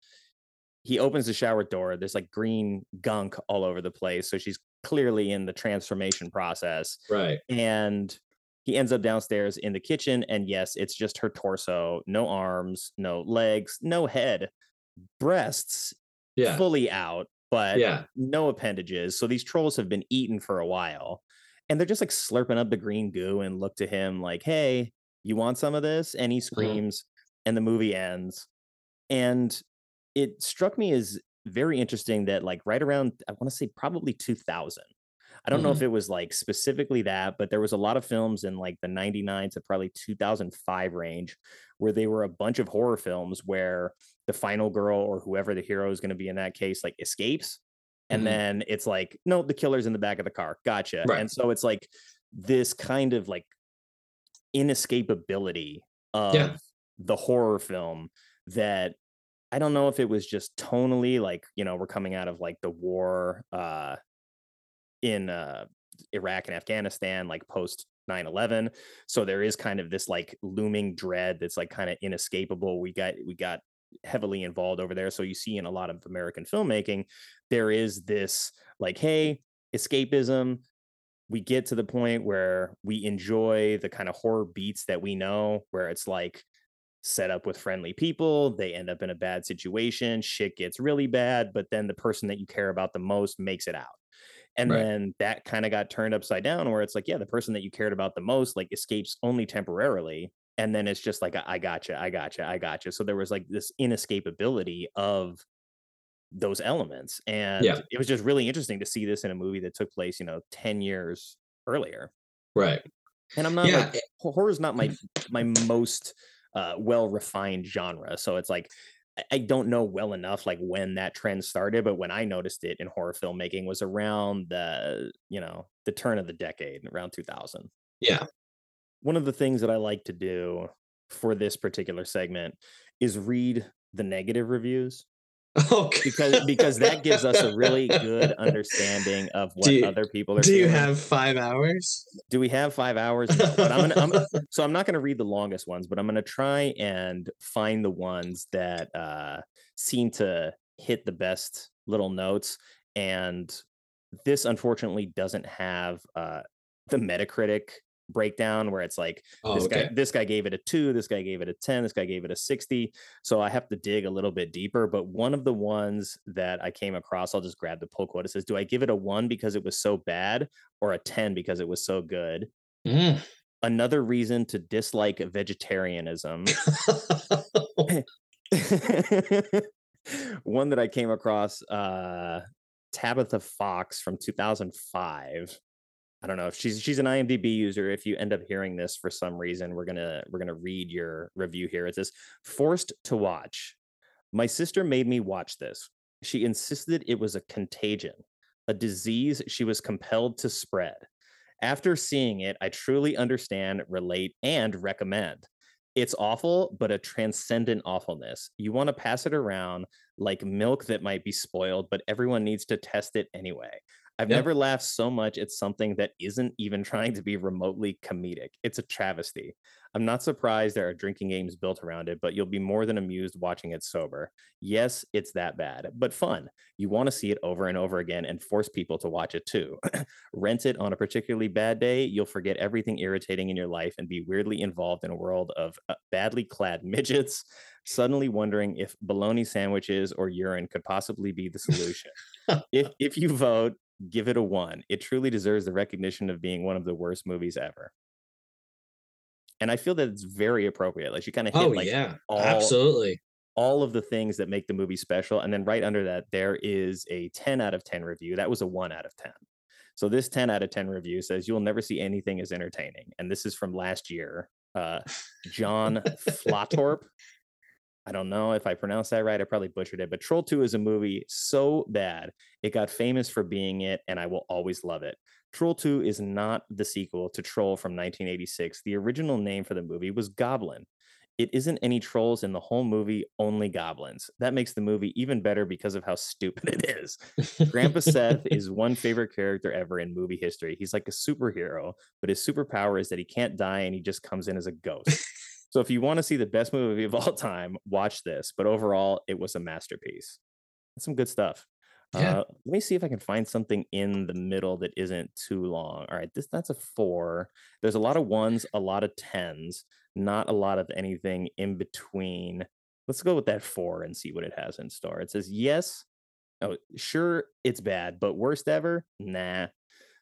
He opens the shower door. There's like green gunk all over the place. So she's clearly in the transformation process right. and he ends up downstairs in the kitchen and yes it's just her torso no arms no legs no head breasts yeah. fully out but yeah. no appendages so these trolls have been eaten for a while and they're just like slurping up the green goo and look to him like hey you want some of this? And he mm-hmm. screams and the movie ends and it struck me as very interesting that like right around i want to say probably 2000 i don't know if it was like specifically that but there was a lot of films in like the 99 to probably 2005 range where they were a bunch of horror films where the final girl or whoever the hero is going to be in that case like escapes and Mhm. then it's like no the killer's in the back of the car. Gotcha. Right. and so it's like this kind of like inescapability of the horror film that I don't know if it was just tonally like, you know, we're coming out of like the war uh in uh Iraq and Afghanistan like post 9/11 so there is kind of this like looming dread that's like kind of inescapable. We got we got heavily involved over there. So you see in a lot of American filmmaking there is this like hey escapism. We get to the point where we enjoy the kind of horror beats that we know where it's like set up with friendly people they end up in a bad situation shit gets really bad but then the person that you care about the most makes it out and Right. then that kind of got turned upside down where it's like yeah the person that you cared about the most like escapes only temporarily and then it's just like i gotcha i gotcha i gotcha so there was like this inescapability of those elements. And Yeah. it was just really interesting to see this in a movie that took place, you know, 10 years earlier. Right. And I'm not Yeah, like eh ho- horror's not my my most uh well refined genre. So it's like I- don't know well enough like when that trend started, but when I noticed it in horror filmmaking was around the, you know, the turn of the decade, around 2000 Yeah. one of the things that I like to do for this particular segment is read the negative reviews Okay. because because that gives us a really good understanding of what you- other people are Do you have five hours? do we have five hours no, but i'm gonna I'm, so i'm not gonna read the longest ones but i'm gonna try and find the ones that uh seem to hit the best little notes and this unfortunately doesn't have uh the metacritic breakdown where it's like Oh, this okay. guy this guy gave it a 2 this guy gave it a 10 this guy gave it a 60 so i have to dig a little bit deeper but one of the ones that i came across i'll just grab the pull quote. It says do i give it a 1 because it was so bad or a 10 because it was so good? Mm. another reason to dislike vegetarianism. One that i came across uh tabitha fox from 2005 i don't know if she's she's an imdb user if you end up hearing this for some reason we're gonna we're gonna read your review here it says forced to watch my sister made me watch this she insisted it was a contagion a disease she was compelled to spread after seeing it, I truly understand, relate, and recommend. It's awful, but a transcendent awfulness. You want to pass it around like milk that might be spoiled, but everyone needs to test it anyway. I've Yep. never laughed so much at something that isn't even trying to be remotely comedic. It's a travesty. I'm not surprised there are drinking games built around it, but you'll be more than amused watching it sober. Yes, it's that bad, but fun. You want to see it over and over again and force people to watch it too. Rent it on a particularly bad day, you'll forget everything irritating in your life and be weirdly involved in a world of uh, badly clad midgets, suddenly wondering if bologna sandwiches or urine could possibly be the solution. if, if you vote, give it a one. It truly deserves the recognition of being one of the worst movies ever. And I feel that it's very appropriate. Like she kind of hit oh like yeah, all- absolutely. all of the things that make the movie special. And then right under that, there is a 10 out of 10 review. That was a 1 out of 10. So this 10 out of 10 review says you'll never see anything as entertaining. And this is from last year. Uh, John Flatorp. I don't know if I pronounced that right. I probably butchered it. But Troll 2 is a movie so bad. It got famous for being it, and I will always love it. Troll 2 is not the sequel to Troll from 1986. The original name for the movie was Goblin. It isn't any trolls in the whole movie, only goblins. That makes the movie even better because of how stupid it is. Grandpa Seth is one favorite character ever in movie history. He's like a superhero, but his superpower is that he can't die and he just comes in as a ghost. So if you want to see the best movie of all time, watch this. But overall, it was a masterpiece. That's some good stuff. Yeah. Uh, let me see if I can find something in the middle that isn't too long. All right, this that's a four. There's a lot of ones, a lot of tens, not a lot of anything in between. Let's go with that four and see what it has in store. It says yes. Oh, sure, it's bad, but worst ever? Nah.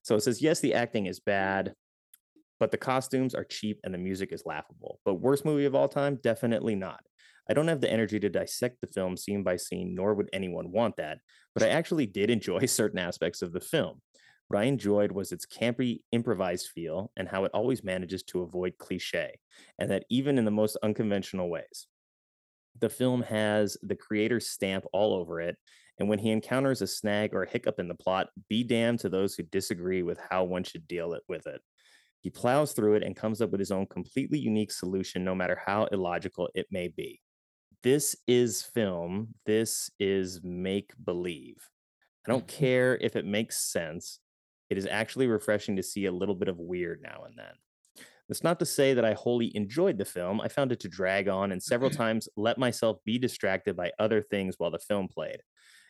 So it says yes, the acting is bad, but the costumes are cheap and the music is laughable. But worst movie of all time? Definitely not. I don't have the energy to dissect the film scene by scene, nor would anyone want that, but I actually did enjoy certain aspects of the film. What I enjoyed was its campy, improvised feel and how it always manages to avoid cliche, and that even in the most unconventional ways. The film has the creator's stamp all over it, and when he encounters a snag or a hiccup in the plot, be damned to those who disagree with how one should deal it with it. He plows through it and comes up with his own completely unique solution, no matter how illogical it may be. This is film. This is make believe. I don't mm-hmm. care if it makes sense. It is actually refreshing to see a little bit of weird now and then. That's not to say that I wholly enjoyed the film. I found it to drag on and several times let myself be distracted by other things while the film played.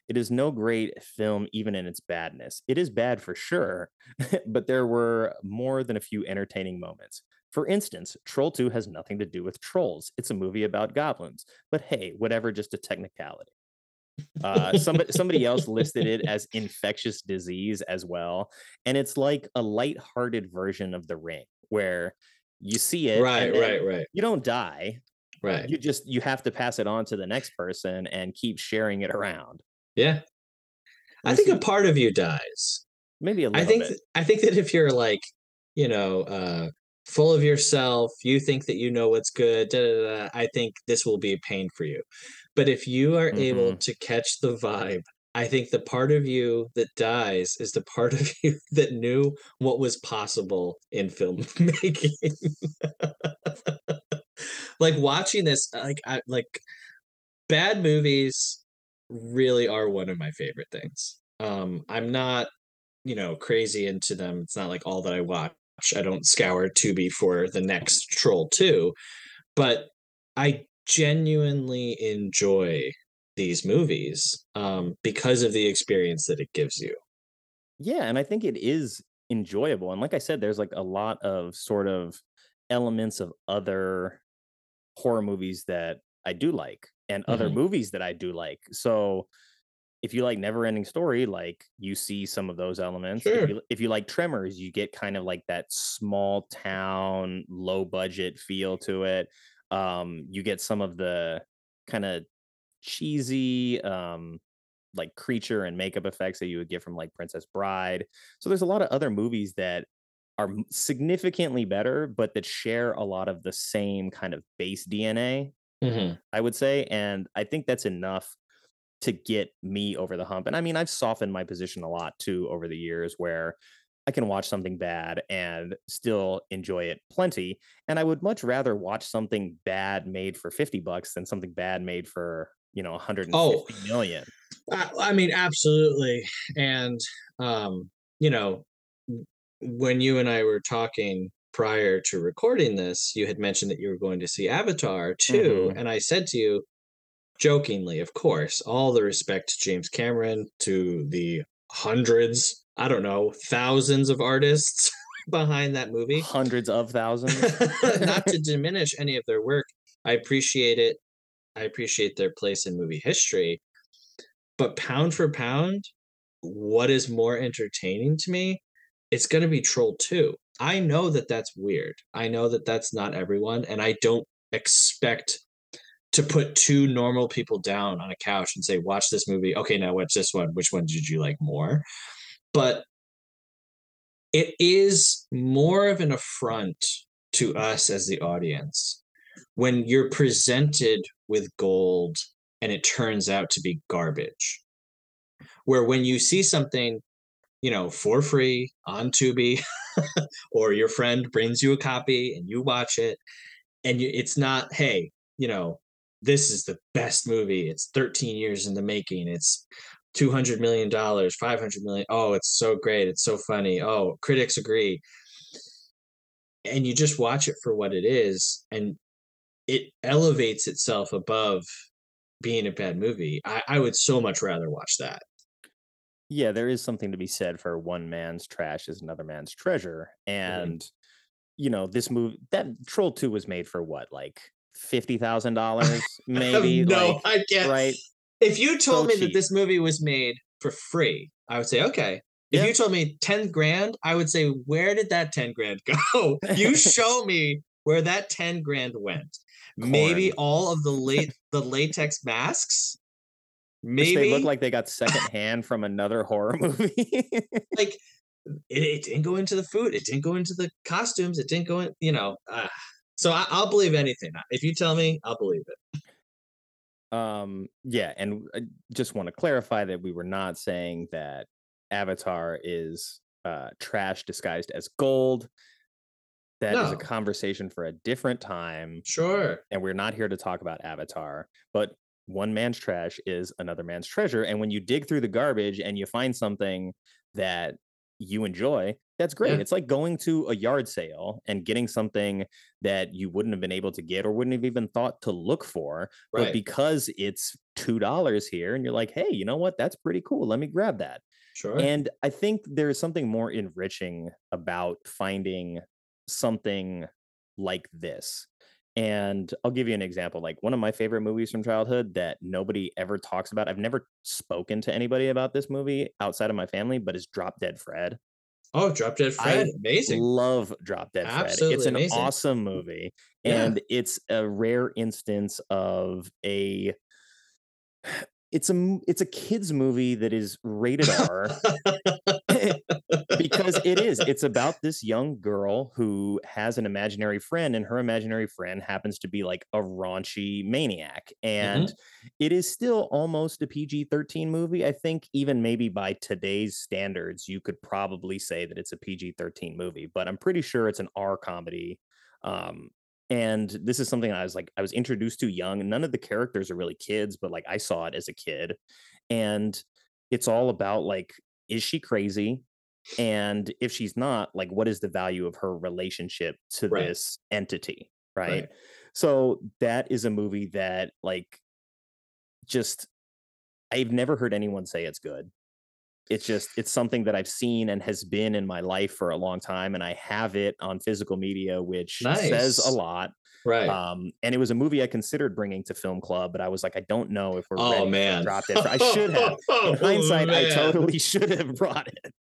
It is no great film, even in its badness. It is bad for sure, but there were more than a few entertaining moments. For instance, Troll 2 has nothing to do with trolls. It's a movie about goblins. But hey, whatever, just a technicality. Uh, somebody somebody else listed it as infectious disease as well, and it's like a light-hearted version of The Ring, where you see it, right, right, right, You don't die. right. You just you have to pass it on to the next person and keep sharing it around. Yeah. I think a part of you dies. Maybe a little I think bit. th- I think that if you're like, you know, uh full of yourself, you think that you know what's good, da, da, da, I think this will be a pain for you. But if you are able Mhm. to catch the vibe, I think the part of you that dies is the part of you that knew what was possible in filmmaking. like watching this, like I like bad movies really are one of my favorite things. Um, I'm not, you know, crazy into them. It's not like all that I watch. I don't scour Tubi for the next Troll 2, but I genuinely enjoy these movies um, because of the experience that it gives you. Yeah, and I think it is enjoyable. And like I said, there's like a lot of sort of elements of other horror movies that I do like and other Mhm. movies that I do like. So if you like Never Ending Story, like you see some of those elements. Sure. If you if you like Tremors, you get kind of like that small town, low budget feel to it. Um, you get some of the kind of cheesy um like creature and makeup effects that you would get from like Princess Bride. So there's a lot of other movies that are significantly better, but that share a lot of the same kind of base DNA, Mhm. I would say. And I think that's enough to get me over the hump. And I mean, I've softened my position a lot too over the years where I can watch something bad and still enjoy it plenty. And I would much rather watch something bad made for 50 bucks than something bad made for, you know, 150 Oh. million. I, I mean, absolutely. And, um, you know, when you and I were talking prior to recording this, you had mentioned that you were going to see Avatar too. Mhm. And I said to you, jokingly, of course, all the respect to James Cameron, to the hundreds, I don't know, thousands of artists behind that movie. Hundreds of thousands. Not to diminish any of their work. I appreciate it. I appreciate their place in movie history. But pound for pound, what is more entertaining to me? It's going to be Troll 2. I know that that's weird. I know that that's not everyone. And I don't expect to put two normal people down on a couch and say, watch this movie. Okay, now watch this one. Which one did you like more? But it is more of an affront to us as the audience when you're presented with gold and it turns out to be garbage. Where when you see something, you know, for free on Tubi, or your friend brings you a copy and you watch it, and you, it's not, hey, you know, this is the best movie. It's 13 years in the making. It's 200 million dollars 500 million oh it's so great it's so funny oh critics agree and you just watch it for what it is and it elevates itself above being a bad movie i, I would so much rather watch that yeah, there is something to be said for one man's trash is another man's treasure. And you know, this movie that Troll 2 was made for what, like fifty thousand dollars, maybe? no like, i can't right? if you told So me that this movie was made for free i would say okay if Yeah. you told me 10 grand i would say where did that 10 grand go you show me where that 10 grand went maybe all of the late the latex masks Which maybe they look like they got secondhand from another horror movie. like it, it didn't go into the food it didn't go into the costumes it didn't go in you know uh, so I, i'll believe anything. If you tell me i'll believe it. Um yeah and i just want to clarify that we were not saying that avatar is uh trash disguised as gold. That is No. a conversation for a different time. Sure. And we're not here to talk about avatar but one man's trash is another man's treasure and when you dig through the garbage and you find something that you enjoy that's great. Yeah. it's like going to a yard sale and getting something that you wouldn't have been able to get or wouldn't have even thought to look for but because it's two dollars here and you're like hey you know what? That's pretty cool. Let me grab that. Sure. And i think there's something more enriching about finding something like this and i'll give you an example like one of my favorite movies from childhood that nobody ever talks about i've never spoken to anybody about this movie outside of my family but is drop dead fred oh drop dead fred I amazing love Drop Dead Fred. Absolutely It's an amazing. awesome movie. Yeah. And it's a rare instance of a it's a it's a kids movie that is rated R because it is. It's about this young girl who has an imaginary friend, and her imaginary friend happens to be like a raunchy maniac. And it is still almost a PG 13 movie. I think, even maybe by today's standards, you could probably say that it's a PG 13 movie, but I'm pretty sure it's an R comedy. Um, and this is something I was like, I was introduced to young. None of the characters are really kids, but like I saw it as a kid. And it's all about like, is she crazy? And if she's not, like, what is the value of her relationship to Right. this entity? Right? Right. So that is a movie that, like, just I've never heard anyone say it's good. It's just it's something that I've seen and has been in my life for a long time, and I have it on physical media, which says a lot. right. Um, and it was a movie I considered bringing to film club, but I was like, I don't know if we're oh ready man. to drop it. I should have. Oh, In hindsight, I totally should have brought it.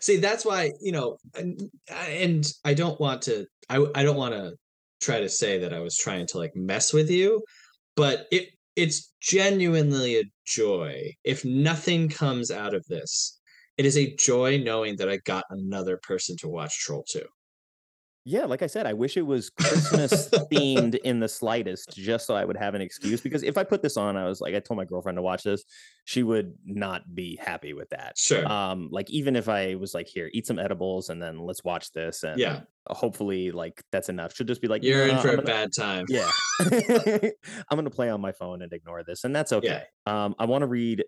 See, that's why you know, and, and I don't want to. I I don't want to try to say that I was trying to like mess with you, but it it's genuinely a joy. If nothing comes out of this, it is a joy knowing that I got another person to watch Troll Two. Yeah, like I said, I wish it was Christmas themed in the slightest, just so I would have an excuse. Because if I put this on, I was like, I told my girlfriend to watch this, she would not be happy with that. Sure. Um, like even if I was like, here, eat some edibles and then let's watch this, and Yeah. hopefully, like that's enough. She'll just be like, You're in for I'm a gonna- bad time. Yeah. I'm going to play on my phone and ignore this, and that's okay. Um, I want to read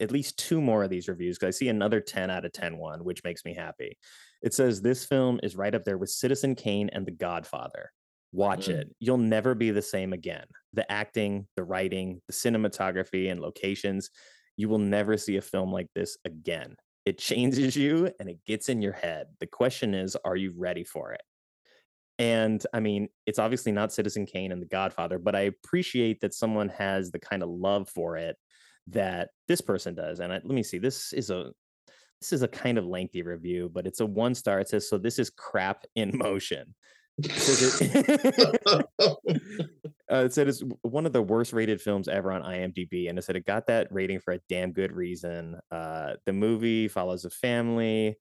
at least two more of these reviews because I see another 10 out of 10 one, which makes me happy. It says this film is right up there with Citizen Kane and The Godfather. Watch Mm. it. You'll never be the same again. The acting, the writing, the cinematography, and locations. You will never see a film like this again. It changes you and it gets in your head. The question is, are you ready for it? And I mean, it's obviously not Citizen Kane and The Godfather, but I appreciate that someone has the kind of love for it that this person does. And I, let me see, this is a this is a kind of lengthy review, but it's a one star. It says, "So this is crap in motion." It uh, it said it's one of the worst rated films ever on IMDb, and it said it got that rating for a damn good reason. Uh, the movie follows a family,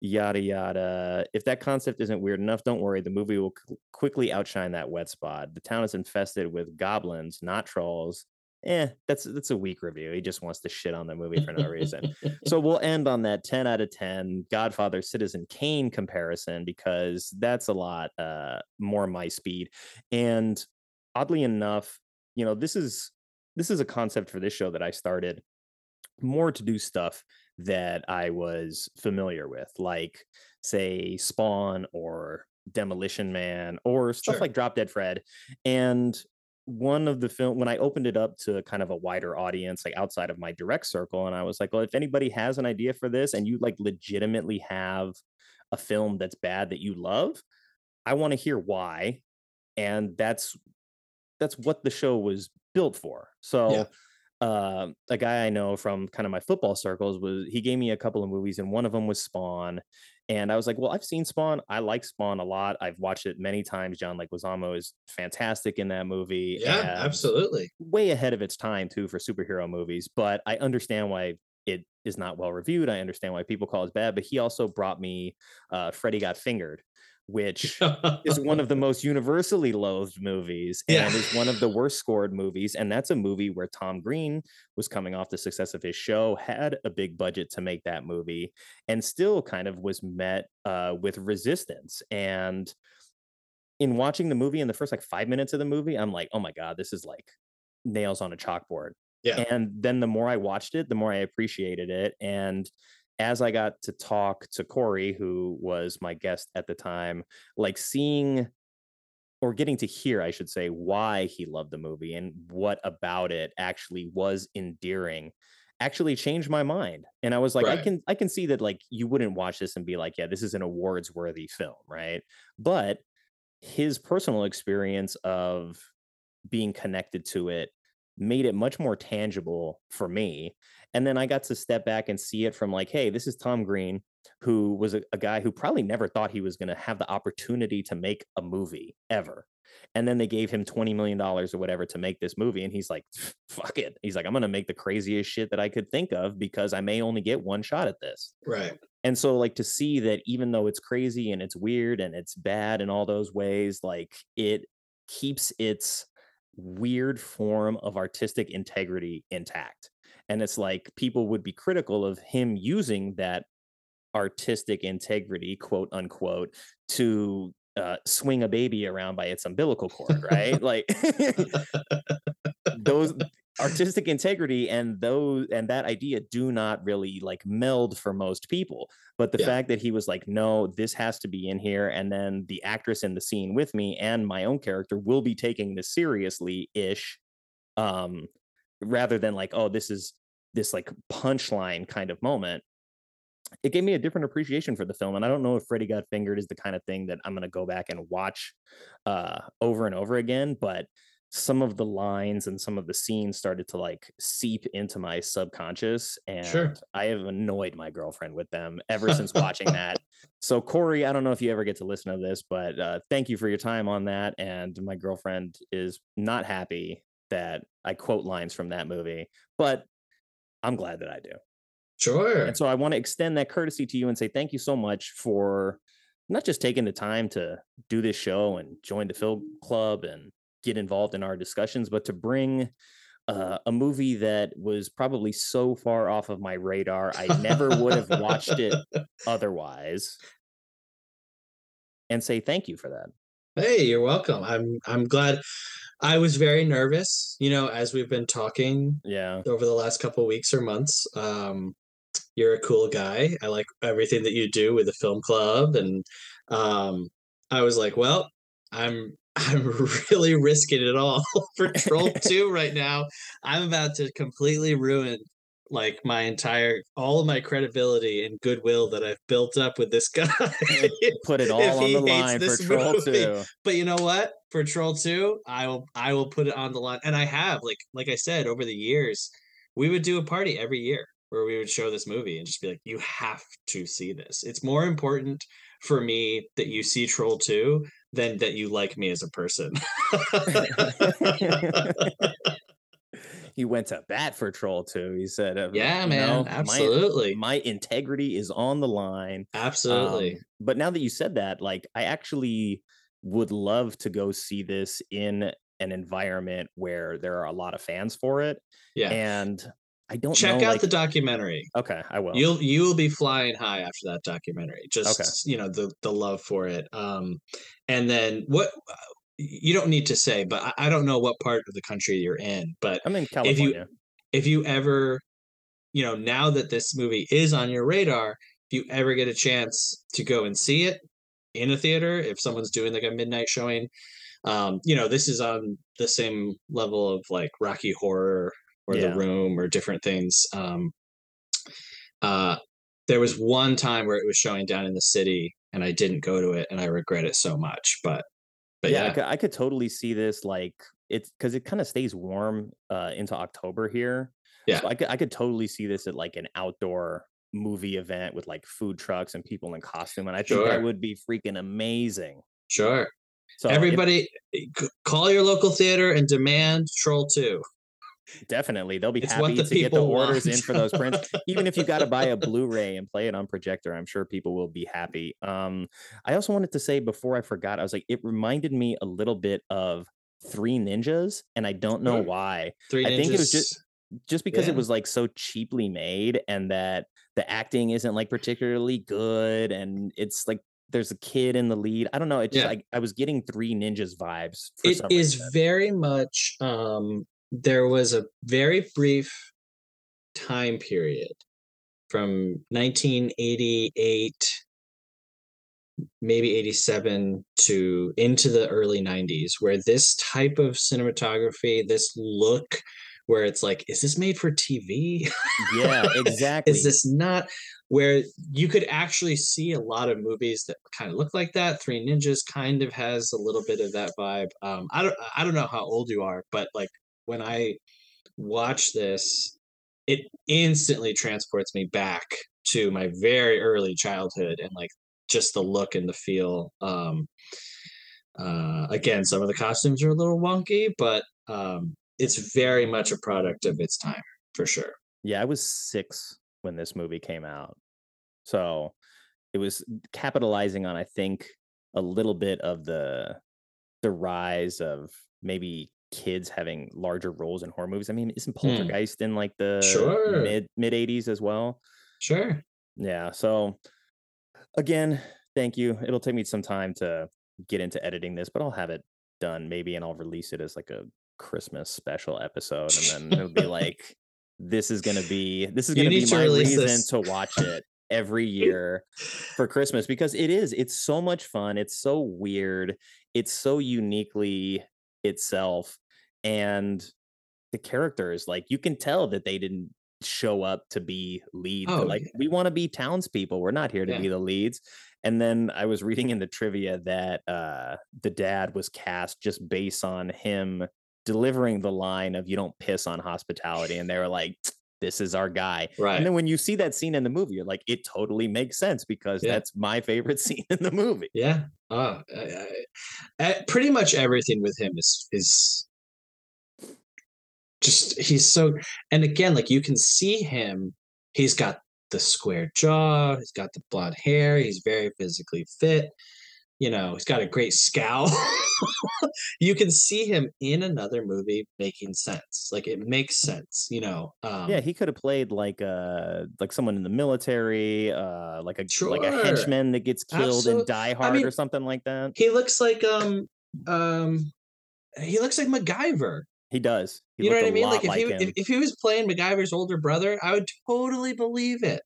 yada yada. If that concept isn't weird enough, don't worry. The movie will qu- quickly outshine that wet spot. The town is infested with goblins, not trolls. Eh, that's that's a weak review. He just wants to shit on the movie for no reason. so we'll end on that 10 out of 10 Godfather Citizen Kane comparison because that's a lot uh more my speed. And oddly enough, you know, this is this is a concept for this show that I started more to do stuff that I was familiar with, like say Spawn or Demolition Man or stuff Sure. like Drop Dead Fred. And one of the film when I opened it up to kind of a wider audience, like outside of my direct circle, and I was like, well, if anybody has an idea for this and you like legitimately have a film that's bad that you love, I want to hear why. And that's that's what the show was built for. So uh, a guy I know from kind of my football circles was he gave me a couple of movies, and one of them was Spawn. And I was like, well, I've seen Spawn. I like Spawn a lot. I've watched it many times. John Leguizamo is fantastic in that movie. yeah, absolutely. Way ahead of its time too for superhero movies. But I understand why it is not well reviewed. I understand why people call it bad. But he also brought me uh, Freddy Got Fingered, which is one of the most universally loathed movies and Yeah. is one of the worst scored movies. And that's a movie where Tom Green was coming off the success of his show, had a big budget to make that movie, and still kind of was met uh, with resistance. And in watching the movie in the first like five minutes of the movie, I'm like, oh my God, this is like nails on a chalkboard. Yeah. And then the more I watched it, the more I appreciated it. And as I got to talk to Corey, who was my guest at the time, like seeing or getting to hear, I should say, why he loved the movie and what about it actually was endearing actually changed my mind. And I was like, I can I can see that like you wouldn't watch this and be like, yeah, this is an awards worthy film, right? But his personal experience of being connected to it made it much more tangible for me. And then I got to step back and see it from like, hey, this is Tom Green. who was a, a guy who probably never thought he was going to have the opportunity to make a movie ever. And then they gave him $20 million or whatever to make this movie. And he's like, fuck it. He's like, I'm going to make the craziest shit that I could think of because I may only get one shot at this. Right. And so, like, to see that even though it's crazy and it's weird and it's bad in all those ways, like, it keeps its weird form of artistic integrity intact. And it's like people would be critical of him using that artistic integrity, quote unquote, to uh, swing a baby around by its umbilical cord, right? like those artistic integrity and those and that idea do not really like meld for most people. But the Yeah. fact that he was like, no, this has to be in here, and then the actress in the scene with me and my own character will be taking this seriously ish, um, rather than like, oh, this is this like punchline kind of moment it gave me a different appreciation for the film and i don't know if freddy got fingered is the kind of thing that i'm going to go back and watch uh over and over again but some of the lines and some of the scenes started to like seep into my subconscious and Sure. i have annoyed my girlfriend with them ever since watching that so corey i don't know if you ever get to listen to this but uh, thank you for your time on that and my girlfriend is not happy that i quote lines from that movie but i'm glad that i do Sure. and so I want to extend that courtesy to you and say thank you so much for not just taking the time to do this show and join the film club and get involved in our discussions, but to bring uh, a movie that was probably so far off of my radar, I never would have watched it otherwise. And say thank you for that. Hey, you're welcome. I'm I'm glad. I was very nervous, you know, as we've been talking Yeah. over the last couple weeks or months. Um, you're a cool guy. I like everything that you do with the film club, and um, I was like, well, I'm I'm really risking it all for Troll Two right now. I'm about to completely ruin like my entire all of my credibility and goodwill that I've built up with this guy. Put it all on the line for Troll movie. 2. But you know what? For Troll 2, I will I will put it on the line. And I have, like like I said, over the years, we would do a party every year where we would show this movie and just be like, you have to see this. It's more important for me that you see Troll 2 than that you like me as a person. he went to bat for Troll 2. He said, uh, Yeah, man, know, my- absolutely. My, integrity is on the line. Absolutely. Um, but now that you said that, like, I actually would love to go see this in an environment where there are a lot of fans for it. yeah. And I don't Check know, out like- the documentary. Okay, I will. You'll you will be flying high after that documentary. Just you know the the love for it. Um, and then what you don't need to say, but I, I don't know what part of the country you're in. But I'm in if California. you if you ever, you know, now that this movie is on your radar, if you ever get a chance to go and see it in a theater, if someone's doing like a midnight showing, um, you know, this is on the same level of like Rocky Horror or Yeah. The Room or different things. Um, uh, there was one time where it was showing down in the city, and I didn't go to it, and I regret it so much. But, but yeah, yeah, I, could, I could totally see this like it's because it kind of stays warm uh into October here. Yeah. So I could I could totally see this at like an outdoor movie event with like food trucks and people in costume, and I think that would be freaking amazing. sure. So Everybody, c- call your local theater and demand Troll Two. definitely they'll be It's happy the to get the orders in for those prints. Even if you got to buy a Blu-ray and play it on projector, I'm sure people will be happy. Um, I also wanted to say before I forgot, I was like, it reminded me a little bit of Three Ninjas, and I don't know why. Three I ninjas. think it was just just because Yeah. it was like so cheaply made and that the acting isn't like particularly good and it's like there's a kid in the lead. I don't know. It just Yeah. like I was getting three ninjas vibes. For It is reason. very much. Um, there was a very brief time period from 1988 maybe 87 to into the early 90s where this type of cinematography this look where it's like is this made for tv yeah, exactly. is this not where you could actually see a lot of movies that kind of look like that three ninjas kind of has a little bit of that vibe um i don't i don't know how old you are but like when i watch this it instantly transports me back to my very early childhood and like just the look and the feel. Um, uh, again, some of the costumes are a little wonky, but um, it's very much a product of its time for sure. Yeah, I was six when this movie came out. So it was capitalizing on, I think, a little bit of the the rise of maybe kids having larger roles in horror movies. I mean, isn't Hmm. Poltergeist in like the Sure. mid mid 80s as well? Sure. Yeah. So again, thank you. It'll take me some time to get into editing this, but I'll have it done maybe and I'll release it as like a Christmas special episode. And then it'll be like, this is gonna be this is You gonna be my reason this. to watch it every year for Christmas because it is, it's so much fun. It's so weird. It's so uniquely itself. And the characters, like you can tell that they didn't show up to be lead. Oh, like yeah. we want to be townspeople. We're not here to Yeah. be the leads. And then I was reading in the trivia that uh the dad was cast just based on him delivering the line of you don't piss on hospitality. And they were like, this is our guy. Right. And then when you see that scene in the movie, you're like, it totally makes sense because Yeah. that's my favorite scene in the movie. Yeah. Oh, I, I, I- pretty much everything with him is is just he's so and again like you can see him he's got the square jaw he's got the blonde hair he's very physically fit you know he's got a great scowl you can see him in another movie making sense like it makes sense you know um yeah, he could have played like uh like someone in the military, uh like a like a henchman that gets killed in Die I Hard mean, or something like that. he looks like um um he looks like MacGyver. He does. He you know what I mean? Like if like he him. if, if he was playing MacGyver's older brother, I would totally believe it.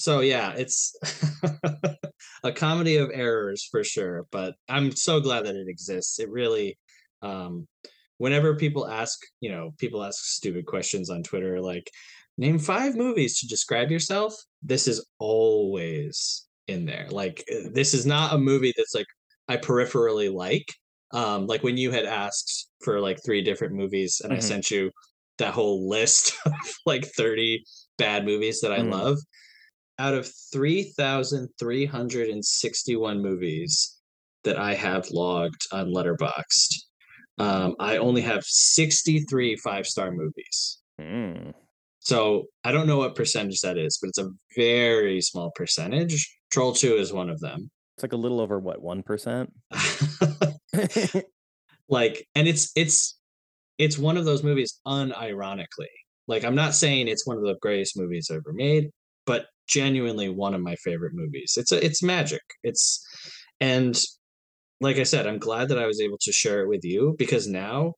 So yeah, it's a comedy of errors for sure, but I'm so glad that it exists. It really um whenever people ask, you know, people ask stupid questions on Twitter like name 5 movies to describe yourself, this is always in there. Like uh, this is not a movie that's like I peripherally like. Um like when you had asked for like three different movies and I Mhm. sent you that whole list of like 30 bad movies that I Mhm. love out of 3,361 movies that I have logged on Letterboxd, um, I only have 63 five star movies. Mm. So I don't know what percentage that is, but it's a very small percentage. Troll 2 is one of them. It's like a little over what, one percent? like, and it's it's it's one of those movies unironically. Like I'm not saying it's one of the greatest movies ever made, but genuinely one of my favorite movies. It's a it's magic. It's and like I said, I'm glad that I was able to share it with you because now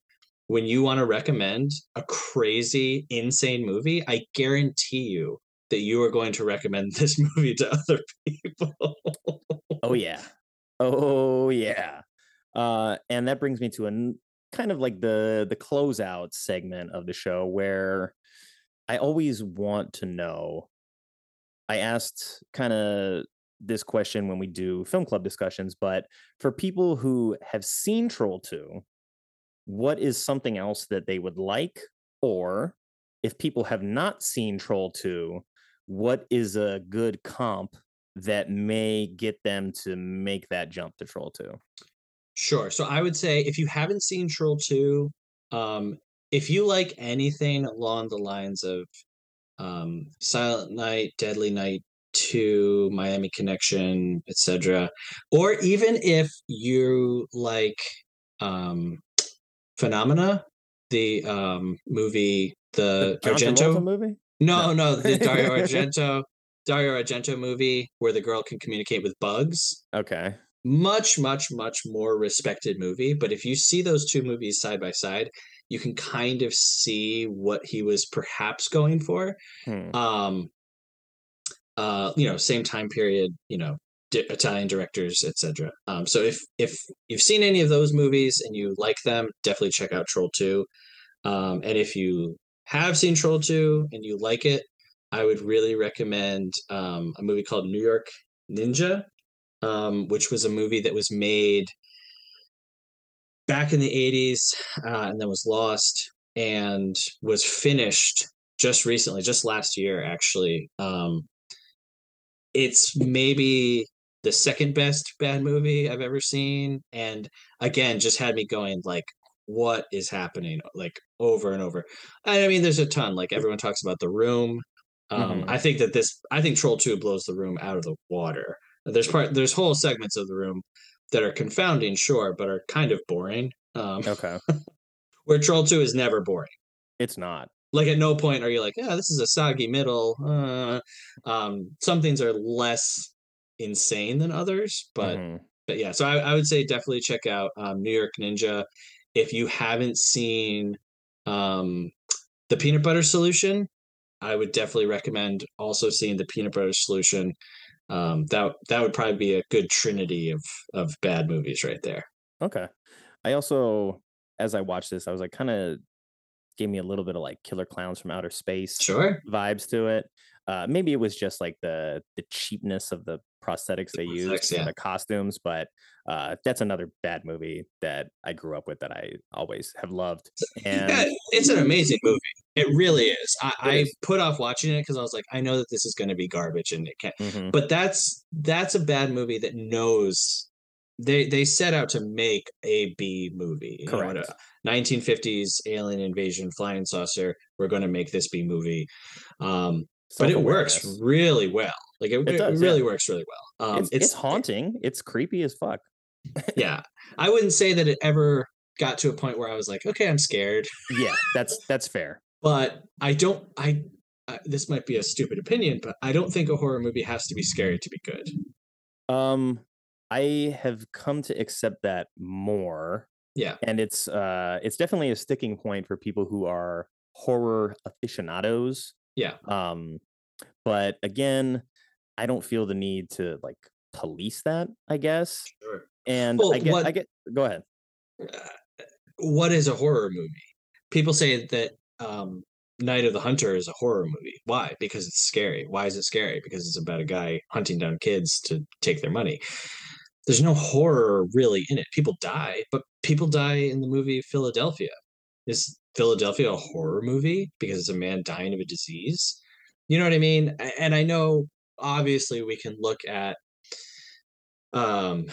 when you want to recommend a crazy, insane movie, I guarantee you that you are going to recommend this movie to other people. Oh yeah. Oh yeah. Uh and that brings me to an kind of like the the closeout segment of the show where I always want to know I asked kind of this question when we do film club discussions, but for people who have seen Troll 2, what is something else that they would like? Or if people have not seen Troll 2, what is a good comp that may get them to make that jump to Troll 2? Sure. So I would say if you haven't seen Troll 2, um, if you like anything along the lines of um, Silent Night, Deadly Night 2, Miami Connection, etc., or even if you like um, Phenomena, the um, movie, the, Travolta Argento. movie? No, No. no, the Dario Argento, Dario Argento movie where the girl can communicate with bugs Okay. much much much more respected movie but if you see those two movies side by side you can kind of see what he was perhaps going for Hmm. um uh you know same time period you know di- italian directors etc um so if if you've seen any of those movies and you like them definitely check out troll 2 um and if you have seen troll 2 and you like it i would really recommend um a movie called new york ninja um, which was a movie that was made back in the 80s uh, and then was lost and was finished just recently, just last year actually. Um it's maybe the second best bad movie I've ever seen and again just had me going like what is happening like over and over. I mean there's a ton like everyone talks about The Room. Um Mhm. I think that this I think Troll 2 blows The Room out of the water. There's part there's whole segments of The Room that are confounding sure but are kind of boring. Um Okay. where Troll 2 is never boring. It's not. Like at no point are you like, yeah, this is a soggy middle. Uh, um, some things are less insane than others, but Mhm. but yeah. So I, I would say definitely check out um, New York Ninja if you haven't seen um, the Peanut Butter Solution. I would definitely recommend also seeing the Peanut Butter Solution. Um, that that would probably be a good trinity of of bad movies right there. Okay. I also, as I watched this, I was like, kind of gave me a little bit of like Killer Clowns from Outer Space Sure. vibes to it. Uh, maybe it was just like the the cheapness of the prosthetics they used prosthetics, for yeah. the costumes, but uh, that's another bad movie that I grew up with that I always have loved. And Yeah, it's an amazing movie. It really is. I, I put off watching it because I was like, I know that this is going to be garbage, and it can't. Mhm. But that's that's a bad movie that knows they they set out to make a B movie. You know, Correct. 1950s alien invasion flying saucer. We're going to make this B movie. Um, but it works really well. Like it, It it really yeah. works really well. Um, it's, it's haunting. It's creepy as fuck. yeah. I wouldn't say that it ever got to a point where I was like, okay, I'm scared. Yeah, that's that's fair. But I don't. I, this might be a stupid opinion, but I don't think a horror movie has to be scary to be good. Um, I have come to accept that more. Yeah. and it's uh it's definitely a sticking point for people who are horror aficionados Yeah, um but again i don't feel the need to like police that i guess sure. and Well, i get what- i get go ahead Uh, what is a horror movie? People say that um, Night of the Hunter is a horror movie. Why? Because it's scary. Why is it scary? Because it's about a guy hunting down kids to take their money. There's no horror really in it. People die, but people die in the movie Philadelphia. Is Philadelphia a horror movie because it's a man dying of a disease? You know what I mean? And I know obviously we can look at um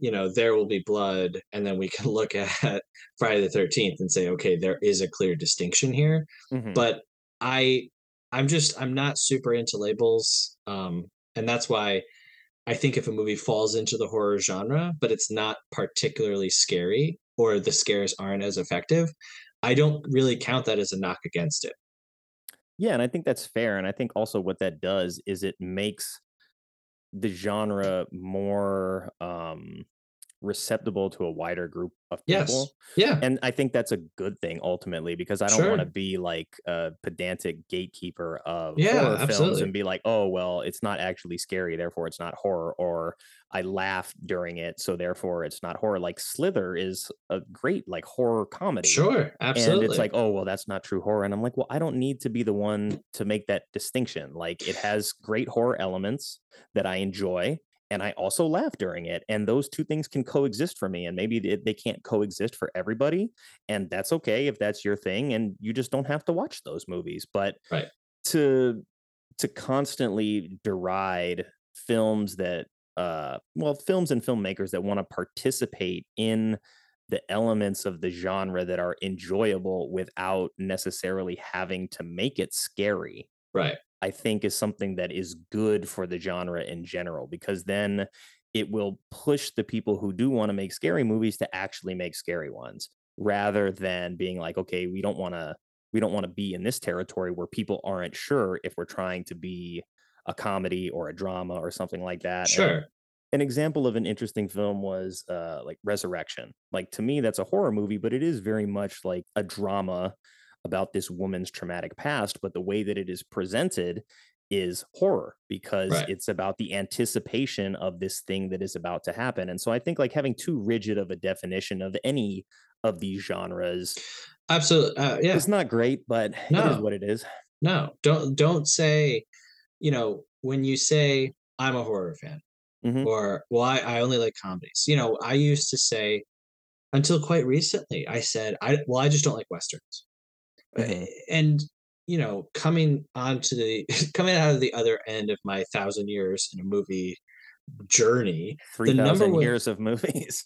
you know there will be blood and then we can look at friday the 13th and say okay there is a clear distinction here Mhm. but i i'm just i'm not super into labels um and that's why i think if a movie falls into the horror genre but it's not particularly scary or the scares aren't as effective i don't really count that as a knock against it yeah and i think that's fair and i think also what that does is it makes the genre more um receptible to a wider group of yes people yeah and I think that's a good thing ultimately because I don't want to be like a pedantic gatekeeper of Yeah, horror films absolutely. and be like, oh well, it's not actually scary, therefore it's not horror, or I laughed during it, so therefore it's not horror. Like Slither is a great like horror comedy. sure absolutely And it's like, oh well, that's not true horror. And I'm like, well, I don't need to be the one to make that distinction. Like it has great horror elements that I enjoy. And I also laugh during it. And those two things can coexist for me. And maybe they, they can't coexist for everybody. And that's okay if that's your thing. And you just don't have to watch those movies. But Right. to to constantly deride films that uh well films and filmmakers that want to participate in the elements of the genre that are enjoyable without necessarily having to make it scary right. I think is something that is good for the genre in general because then it will push the people who do want to make scary movies to actually make scary ones rather than being like okay we don't want to we don't want to be in this territory where people aren't sure if we're trying to be a comedy or a drama or something like that. And sure. an example of an interesting film was uh like resurrection. Like to me that's a horror movie but it is very much like a drama about this woman's traumatic past but the way that it is presented is horror because Right. it's about the anticipation of this thing that is about to happen and so i think like having too rigid of a definition of any of these genres absolutely uh, yeah is not great but it is No. what it is No, don't don't say, you know, when you say I'm a horror fan Mhm. or well, I, I only like comedies. You know, I used to say until quite recently, I said I well, I just don't like westerns. Uh, Mhm. And you know, coming onto the coming out of the other end of my thousand years in a movie journey, Three number thousand one- years of movies.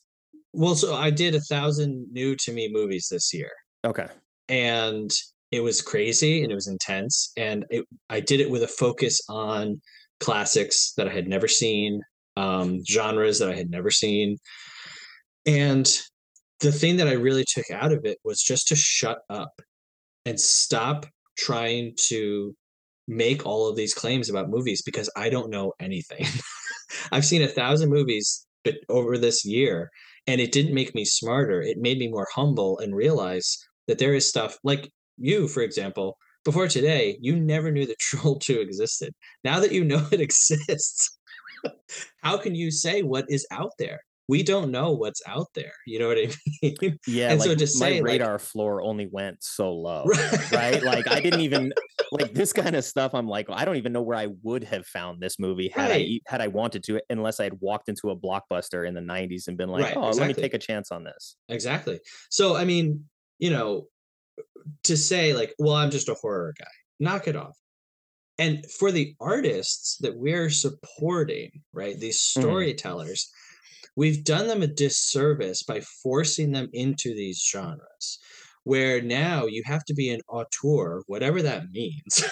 well, so I did a thousand new to me movies this year, Okay. and it was crazy and it was intense, and it, I did it with a focus on classics that I had never seen, um, genres that I had never seen, and the thing that I really took out of it was just to shut up and stop trying to make all of these claims about movies because I don't know anything. I've seen a thousand movies over this year and it didn't make me smarter. It made me more humble and realize that there is stuff like you, for example, before today, you never knew that Troll 2 existed. Now that you know it exists, how can you say what is out there? We don't know what's out there. You know what I mean? Yeah, And like so to my say, like- radar floor only went so low, right? Like I didn't even like this kind of stuff. I'm like, I don't even know where I would have found this movie had I Right. e- had I wanted to, unless I had walked into a blockbuster in the '90s and been like, Right, oh, let me take a chance on this. Exactly. So I mean, you know, to say like, well, I'm just a horror guy. Knock it off. And for the artists that we're supporting, right? These Mhm. storytellers, we've done them a disservice by forcing them into these genres where now you have to be an auteur, whatever that means,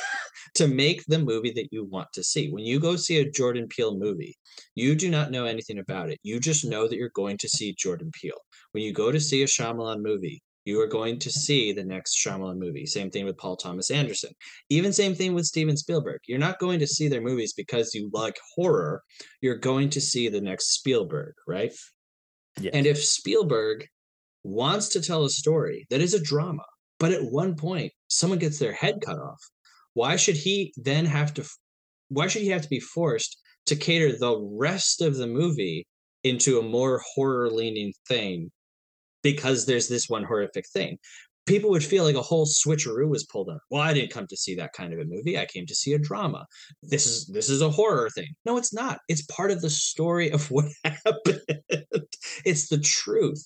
to make the movie that you want to see. When you go see a Jordan Peele movie, you do not know anything about it. You just know that you're going to see Jordan Peele. When you go to see a Shyamalan movie, you are going to see the next Shyamalan movie. Same thing with Paul Thomas Anderson. Even same thing with Steven Spielberg. You're not going to see their movies because you like horror. You're going to see the next Spielberg, right? Yeah. And if Spielberg wants to tell a story that is a drama, but at one point someone gets their head cut off, why should he then have to? Why should he have to be forced to cater the rest of the movie into a more horror leaning thing because there's this one horrific thing? People would feel like a whole switcheroo was pulled on. Well, I didn't come to see that kind of a movie. I came to see a drama. This is this is a horror thing. No, it's not. It's part of the story of what happened. it's the truth.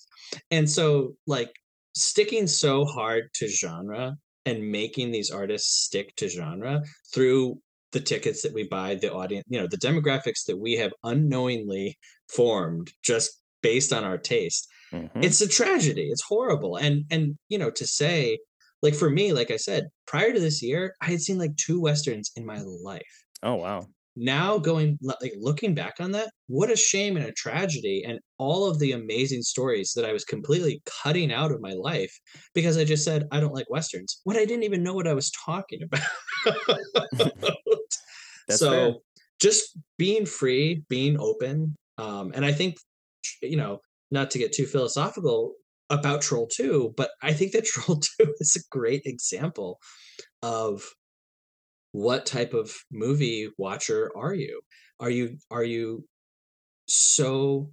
And so like sticking so hard to genre and making these artists stick to genre through the tickets that we buy, the audience, you know, the demographics that we have unknowingly formed just based on our taste Mhm. it's a tragedy it's horrible and and you know to say like for me like i said prior to this year i had seen like two westerns in my life oh wow. now going like looking back on that what a shame and a tragedy and all of the amazing stories that i was completely cutting out of my life because i just said i don't like westerns when i didn't even know what i was talking about That's so fair. just being free being open um and i think you know not to get too philosophical about troll 2 but i think that troll 2 is a great example of what type of movie watcher are you? Are you are you so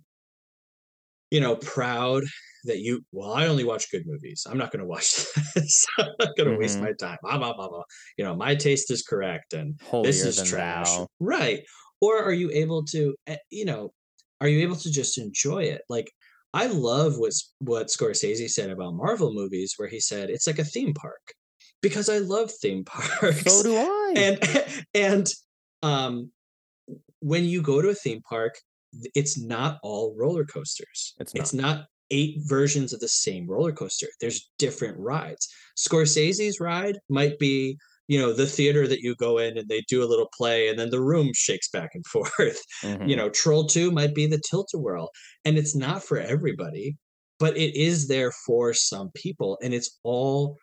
you know proud that you well i only watch good movies. I'm not going to watch this. I'm not going to waste Mhm. my time. Blah blah blah blah. You know my taste is correct and Holier this is trash thou. right. Or are you able to eh, you know are you able to just enjoy it? Like i love what what scorsese said about marvel movies where he said it's like a theme park because i love theme parks. So do I. and and um when you go to a theme park it's not all roller coasters. It's it's not eight versions of the same roller coaster. There's different rides. Scorsese's ride might be you know the theater that you go in and they do a little play and then the room shakes back and forth. You Mhm. know troll 2 might be the tilt-a-whirl and it's not for everybody but it is there for some people and it's all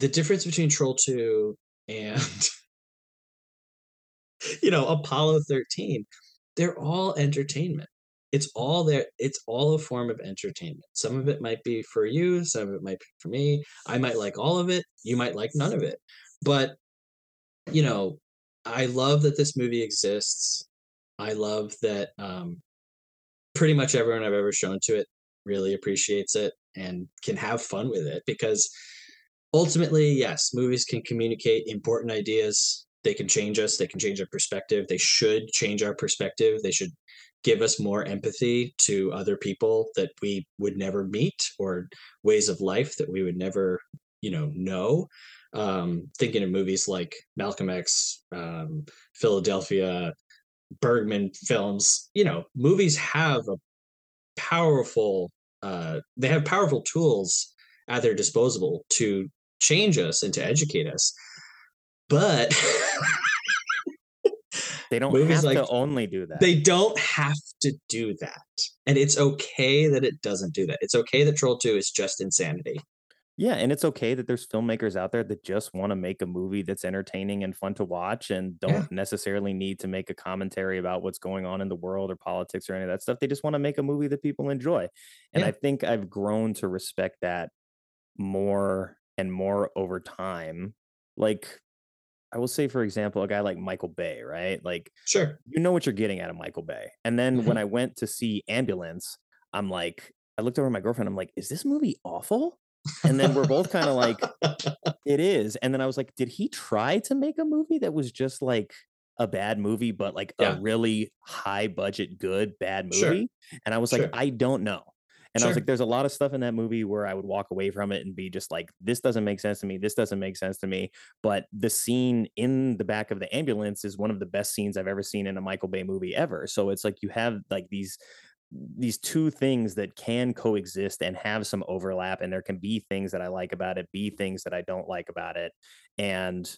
the difference between troll 2 and you know apollo 13 they're all entertainment. It's all there it's all a form of entertainment. Some of it might be for you some of it might be for me. I might like all of it you might like none of it but you know i love that this movie exists. I love that um pretty much everyone i've ever shown to it really appreciates it and can have fun with it because ultimately yes movies can communicate important ideas. They can change us. They can change our perspective. They should change our perspective. They should give us more empathy to other people that we would never meet or ways of life that we would never you know know um thinking of movies like malcolm x um philadelphia bergman films you know movies have a powerful uh they have powerful tools at their disposal to change us and to educate us. But They don't Movies have like- to only do that. they don't have to do that. And it's okay that it doesn't do that. It's okay that troll 2 is just insanity Yeah, and it's okay that there's filmmakers out there that just want to make a movie that's entertaining and fun to watch and don't Yeah. necessarily need to make a commentary about what's going on in the world or politics or any of that stuff. They just want to make a movie that people enjoy. And Yeah. I think I've grown to respect that more and more over time. Like I will say, for example, a guy like Michael Bay, right? Like sure you know what you're getting out of Michael Bay. And then when mm-hmm. I went to see Ambulance, I'm like, I looked over at my girlfriend. I'm like, is this movie awful? And then we're both kind of like, it is. And then I was like, did he try to make a movie that was just like a bad movie, but like Yeah. a really high budget, good, bad Sure. movie? And I was like, Sure. I don't know. And I was like, there's a lot of stuff in that movie where I would walk away from it and be just like, this doesn't make sense to me. This doesn't make sense to me. But the scene in the back of the ambulance is one of the best scenes I've ever seen in a Michael Bay movie ever. So it's like you have like these these two things that can coexist and have some overlap and there can be things that I like about it, be things that I don't like about it and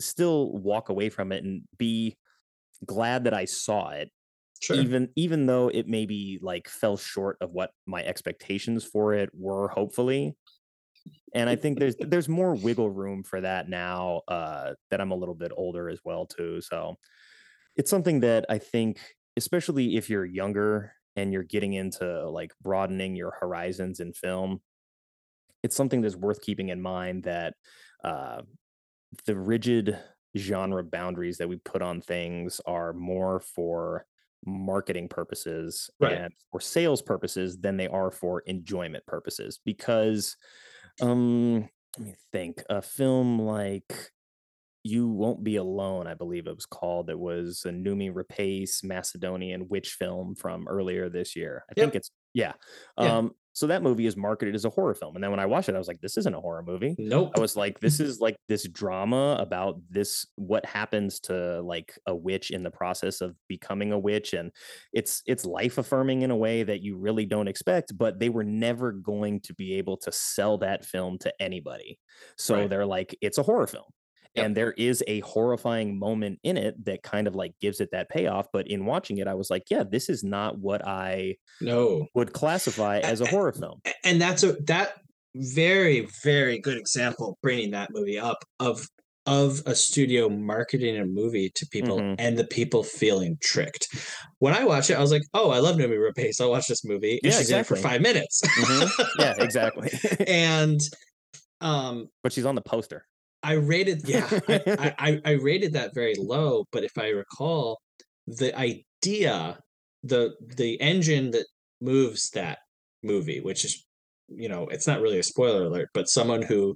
still walk away from it and be glad that I saw it sure. even even though it maybe like fell short of what my expectations for it were hopefully and i think there's there's more wiggle room for that now uh that i'm a little bit older as well too so it's something that i think especially if you're younger and you're getting into like broadening your horizons in film it's something that's worth keeping in mind that uh the rigid genre boundaries that we put on things are more for marketing purposes Right. and for sales purposes than they are for enjoyment purposes because um let me think a film like you won't be alone i believe it was called it was a Noomi Rapace macedonian witch film from earlier this year i Yep. think it's yeah. Yeah. um so that movie is marketed as a horror film and then when i watched it i was like this isn't a horror movie nope I was like, this is like this drama about this what happens to like a witch in the process of becoming a witch, and it's it's life affirming in a way that you really don't expect. But they were never going to be able to sell that film to anybody, so Right. they're like, it's a horror film. Yep. And there is a horrifying moment in it that kind of like gives it that payoff. But in watching it, I was like, yeah, this is not what I no would classify as a horror film. And that's a that very very good example bringing that movie up of of a studio marketing a movie to people Mhm. and the people feeling tricked when i watched it i was like oh i love Noomi Rapace. i'll watch this movie and Yeah, she's in it for five minutes Mhm. Yeah, exactly. and um but she's on the poster. I rated yeah I, I, I rated that very low, but if I recall, the idea, the the engine that moves that movie, which is you know it's not really a spoiler alert, but someone who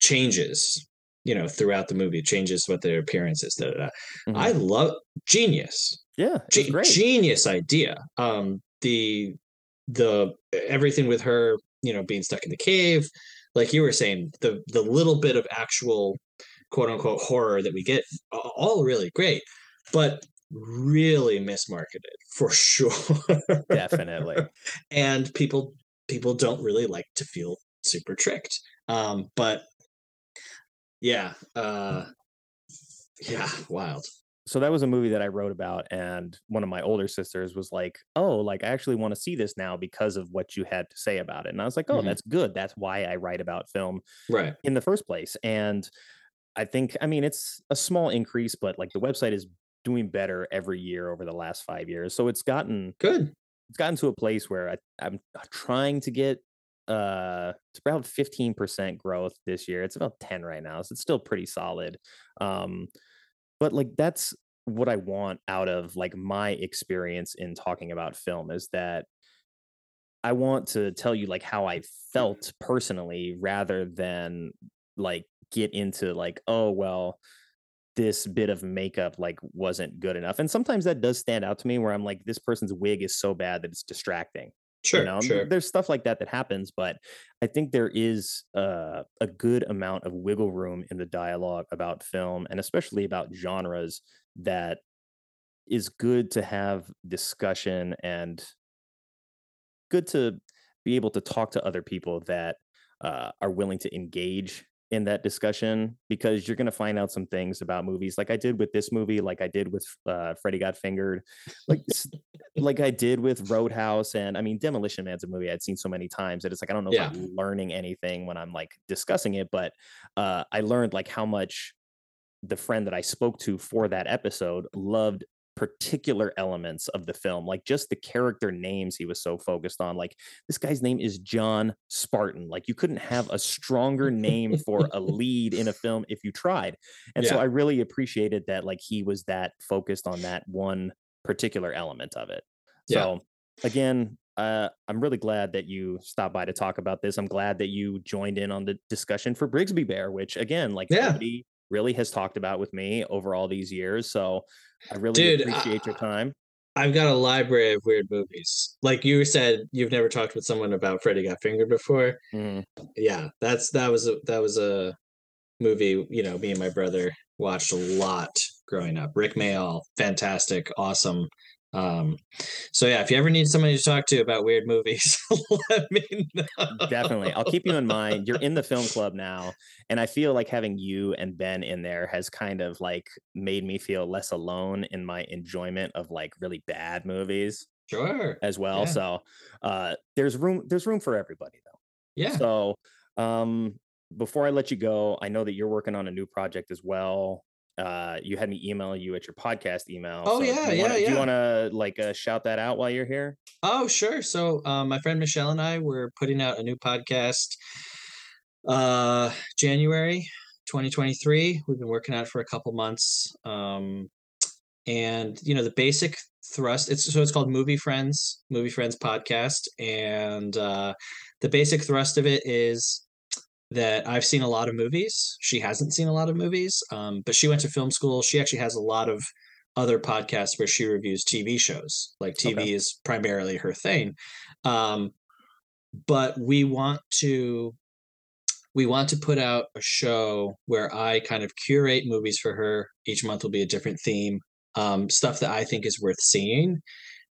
changes you know throughout the movie changes what their appearance is. Da, da, da. Mhm. I love genius Yeah, Ge- great. genius idea. Um, the the everything with her, you know, being stuck in the cave, like you were saying, the the little bit of actual quote unquote horror that we get, all really great, but really mismarketed for sure. Definitely. and people people don't really like to feel super tricked. Um, but yeah, uh, yeah, wild. So that was a movie that I wrote about, and one of my older sisters was like, "Oh, like I actually want to see this now because of what you had to say about it." And I was like, "Oh, Mhm. that's good. That's why I write about film Right. in the first place." And I think, I mean, it's a small increase, but like the website is doing better every year over the last five years. So it's gotten Good. it's gotten to a place where I, I'm trying to get uh it's about 15% growth this year it's about 10 right now so it's still pretty solid um but like that's what i want out of like my experience in talking about film is that i want to tell you like how i mm-hmm. felt personally rather than like get into like oh well this bit of makeup like wasn't good enough. And sometimes that does stand out to me where i'm like this person's wig is so bad that it's distracting Sure, you know, sure. there's stuff like that that happens, but I think there is uh, a good amount of wiggle room in the dialogue about film and especially about genres that is good to have discussion and good to be able to talk to other people that uh, are willing to engage in that discussion because you're going to find out some things about movies like I did with this movie, like I did with uh, Freddy Got Fingered, like like I did with Roadhouse, and I mean Demolition Man's a movie I'd seen so many times that it's like I don't know Yeah. if I'm learning anything when I'm like discussing it, but uh, I learned like how much the friend that I spoke to for that episode loved particular elements of the film like just the character names he was so focused on like this guy's name is John Spartan like you couldn't have a stronger name for a lead in a film if you tried and so I really appreciated that like he was that focused on that one particular element of it Yeah. so again uh, I'm really glad that you stopped by to talk about this. I'm glad that you joined in on the discussion for Brigsby Bear, which again, like Yeah. nobody really has talked about with me over all these years. So I really Dude, appreciate your uh, time. I've got a library of weird movies. Like you said, you've never talked with someone about Freddy Got Fingered before. Mhm. Yeah, that's that was a that was a movie. You know, me and my brother watched a lot growing up. Rick Mayall, fantastic, awesome. Um, so yeah, if you ever need somebody to talk to about weird movies, let me know. Definitely. I'll keep you in mind. You're in the film club now. And I feel like having you and Ben in there has kind of like made me feel less alone in my enjoyment of like really bad movies Sure. as well. Yeah. So uh there's room there's room for everybody though. Yeah. So, um, before I let you go, I know that you're working on a new project as well. Uh, you had me email you at your podcast email. Oh, so yeah, do you wanna, yeah, Do you want to like uh, shout that out while you're here? Oh, sure. So, um, my friend Michelle and I were putting out a new podcast uh January 2023. We've been working on it for a couple months. Um and you know, the basic thrust it's so it's called Movie Friends, Movie Friends podcast and uh the basic thrust of it is that I've seen a lot of movies. She hasn't seen a lot of movies, um, but she went to film school. She actually has a lot of other podcasts where she reviews TV shows. Like TV Okay. is primarily her thing. Um, but we want to we want to put out a show where I kind of curate movies for her. Each month will be a different theme, um, stuff that I think is worth seeing,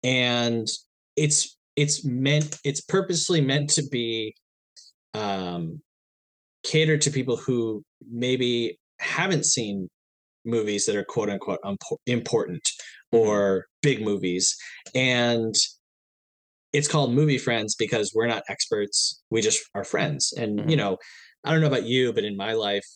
and it's it's meant it's purposely meant to be um, catered to people who maybe haven't seen movies that are quote unquote important or big movies. And it's called movie friends because we're not experts we just are friends. And you Mhm. know i don't know about you but in my life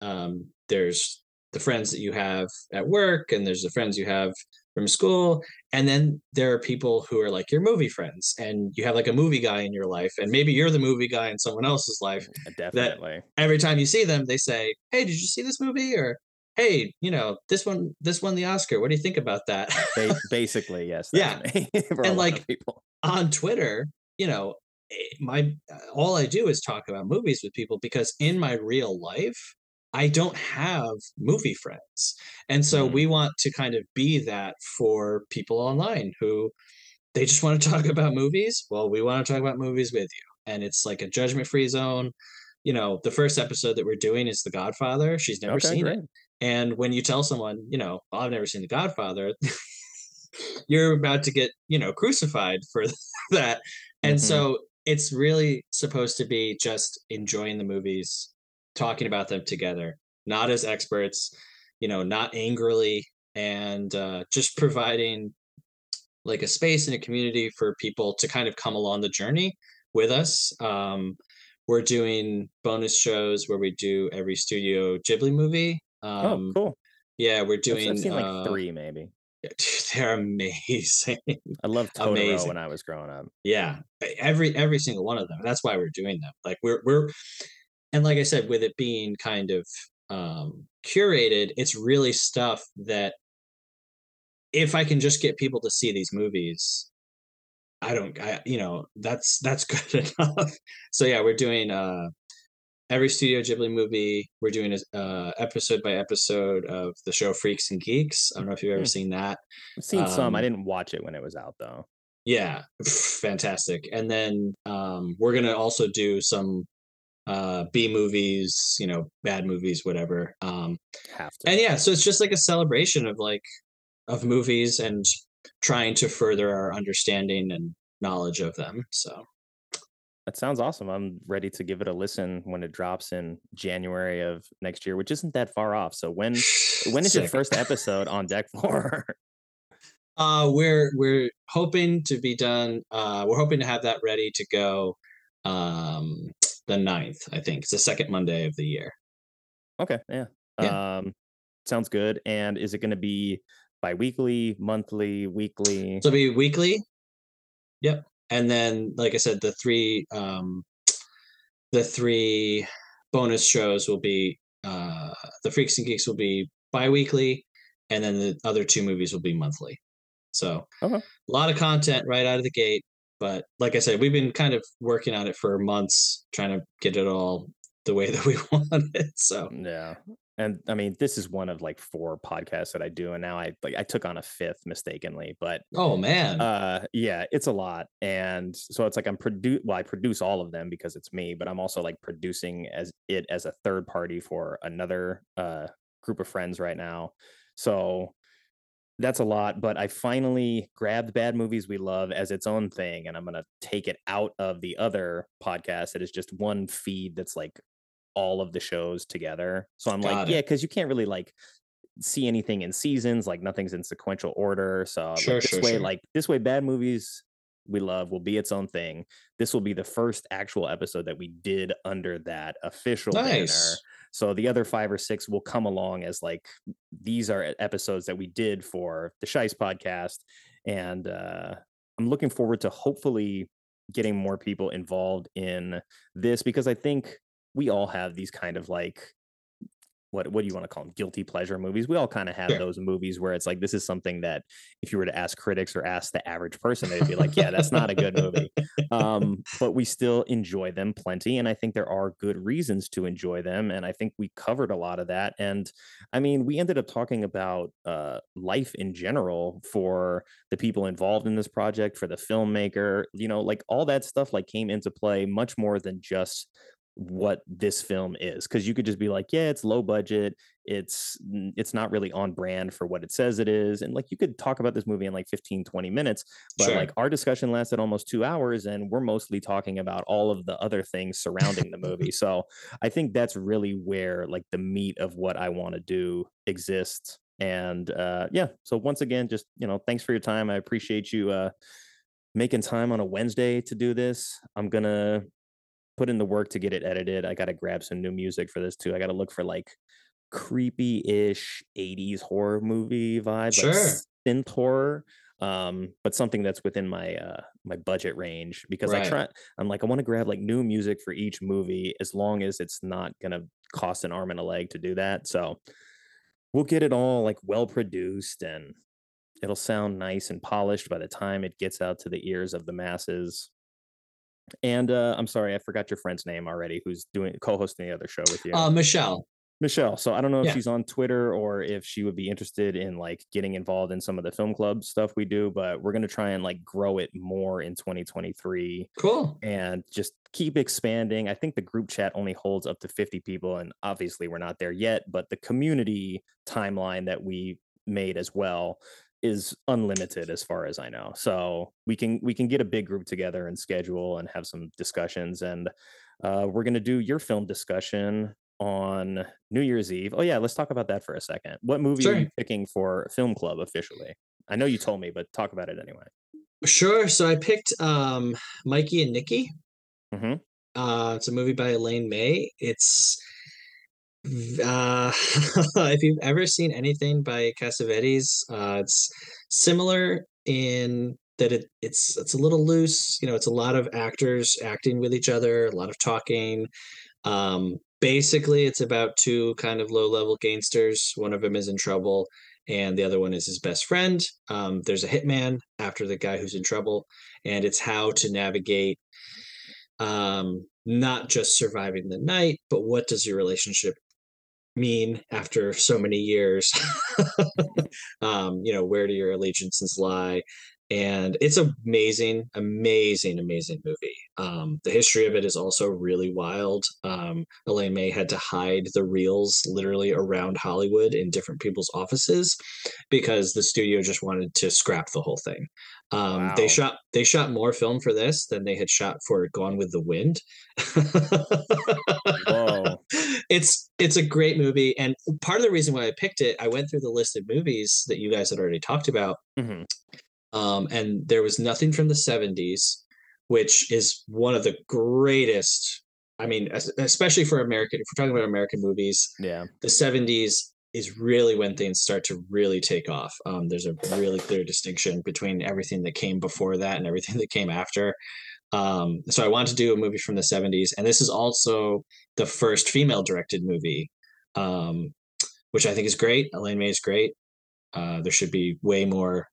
um there's the friends that you have at work and there's the friends you have from school and then there are people who are like your movie friends and you have like a movie guy in your life and maybe you're the movie guy in someone else's life Definitely. every time you see them they say hey did you see this movie or hey you know this one this won the oscar what do you think about that basically, yes. Yeah. that's me for a And, like, people. on twitter you know eh, my all i do is talk about movies with people because in my real life i don't have movie friends. And so Mhm. we want to kind of be that for people online who they just want to talk about movies? Well we want to talk about movies with you. And it's like a judgment free zone. You know the first episode that we're doing is the godfather. She's never Okay, seen great. it and when you tell someone you know "Oh, i've never seen the godfather you're about to get you know crucified for that. And Mhm. so it's really supposed to be just enjoying the movies talking about them together not as experts you know not angrily and uh, just providing like a space and a community for people to kind of come along the journey with us um, we're doing bonus shows where we do every studio ghibli movie um, oh, cool. yeah we're doing I've seen like uh, three, maybe. they're amazing I loved Totoro amazing. when I was growing up. yeah every every single one of them that's why we're doing them like we're we're and like i said with it being kind of um curated it's really stuff that if i can just get people to see these movies i don't i you know that's that's good enough so yeah we're doing uh every studio ghibli movie we're doing a uh episode by episode of the show freaks and geeks i don't know if you've ever Hmm. seen that I've seen some. I Um, didn't watch it when it was out though. Yeah, fantastic. And then um, we're gonna also do some uh, B movies, you know, bad movies, whatever. Um, and yeah, so it's just like a celebration of like of movies and trying to further our understanding and knowledge of them. So That sounds awesome. I'm ready to give it a listen when it drops in January of next year, which isn't that far off. So when when is your first episode on deck for? Uh, we're we're hoping to be done. Uh, we're hoping to have that ready to go. Um, the 9th, I think. It's the second Monday of the year. okay, yeah. Yeah. Um sounds good. And is it going to be bi-weekly, monthly, weekly? So it'll be weekly. Yep. And then, like I said, the three um the three bonus shows will be uh the Freaks and Geeks will be bi-weekly, and then the other two movies will be monthly. So Okay. a lot of content right out of the gate. But like I said, we've been kind of working on it for months, trying to get it all the way that we want it. So Yeah. And I mean, this is one of like four podcasts that I do, and now I like I took on a fifth mistakenly, but oh man. uh yeah it's a lot and so it's like i'm produce. well i produce all of them because it's me but i'm also like producing as it as a third party for another uh group of friends right now so that's a lot but i finally grabbed bad movies we love as its own thing and i'm going to take it out of the other podcast that is just one feed that's like all of the shows together so i'm Got like it. yeah because you can't really like see anything in seasons like nothing's in sequential order so like, this sure, way sure. like this way bad movies we love will be its own thing this will be the first actual episode that we did under that official banner nice. So the other five or six will come along as like these are episodes that we did for the Sheist podcast. And uh, I'm looking forward to hopefully getting more people involved in this because I think we all have these kind of like what what do you want to call them guilty pleasure movies we all kind of have Sure. those movies where it's like this is something that if you were to ask critics or ask the average person they'd be like yeah that's not a good movie um, but we still enjoy them plenty and i think there are good reasons to enjoy them and i think we covered a lot of that and i mean we ended up talking about uh, life in general for the people involved in this project for the filmmaker you know like all that stuff like came into play much more than just what this film is because you could just be like yeah it's low budget it's it's not really on brand for what it says it is and like you could talk about this movie in like 15 20 minutes but Sure. like our discussion lasted almost two hours and we're mostly talking about all of the other things surrounding the movie so i think that's really where like the meat of what i want to do exists and uh yeah so once again just you know thanks for your time i appreciate you uh making time on a wednesday to do this i'm gonna put in the work to get it edited i gotta grab some new music for this too i gotta look for like creepy-ish 80s horror movie vibe Sure. like synth horror um but something that's within my uh my budget range because i try i'm like i want to grab like new music for each movie as long as it's not gonna cost an arm and a leg to do that so we'll get it all like well produced and it'll sound nice and polished by the time it gets out to the ears of the masses and uh i'm sorry i forgot your friend's name already who's doing co-hosting the other show with you Uh, Michelle. Michelle. So I don't know if Yeah. she's on Twitter or if she would be interested in like getting involved in some of the film club stuff we do, but we're gonna try and like grow it more in 2023 Cool. and just keep expanding. I think the group chat only holds up to 50 people, and obviously we're not there yet, but the community timeline that we made as well is unlimited as far as I know. So we can we can get a big group together and schedule and have some discussions. And uh, we're gonna do your film discussion on New Year's Eve. Oh yeah, let's talk about that for a second. What movie are you picking for film club officially? I know you told me, but talk about it anyway. Sure. So I picked um Mikey and Nicky. hmm Uh, it's a movie by Elaine May. It's uh, if you've ever seen anything by Cassavetes, uh, it's similar in that it it's it's a little loose. You know, it's a lot of actors acting with each other, a lot of talking. Um, basically, it's about two kind of low level gangsters. One of them is in trouble, and the other one is his best friend. Um, there's a hitman after the guy who's in trouble, and it's how to navigate um, not just surviving the night, but what does your relationship mean after so many years? um, you know, where do your allegiances lie? And it's amazing amazing amazing movie. Um, the history of it is also really wild. Um, elaine may had to hide the reels literally around hollywood in different people's offices because the studio just wanted to scrap the whole thing. Um, Wow. they shot they shot more film for this than they had shot for gone with the wind. It's it's a great movie. And part of the reason why i picked it i went through the list of movies that you guys had already talked about Mhm. Um, and there was nothing from the 70s which is one of the greatest i mean especially for american if we're talking about american movies Yeah. the 70s is really when things start to really take off. Um, there's a really clear distinction between everything that came before that and everything that came after. Um, so i wanted to do a movie from the 70s and this is also the first female directed movie um, which i think is great. Elaine may is great. Uh, there should be way more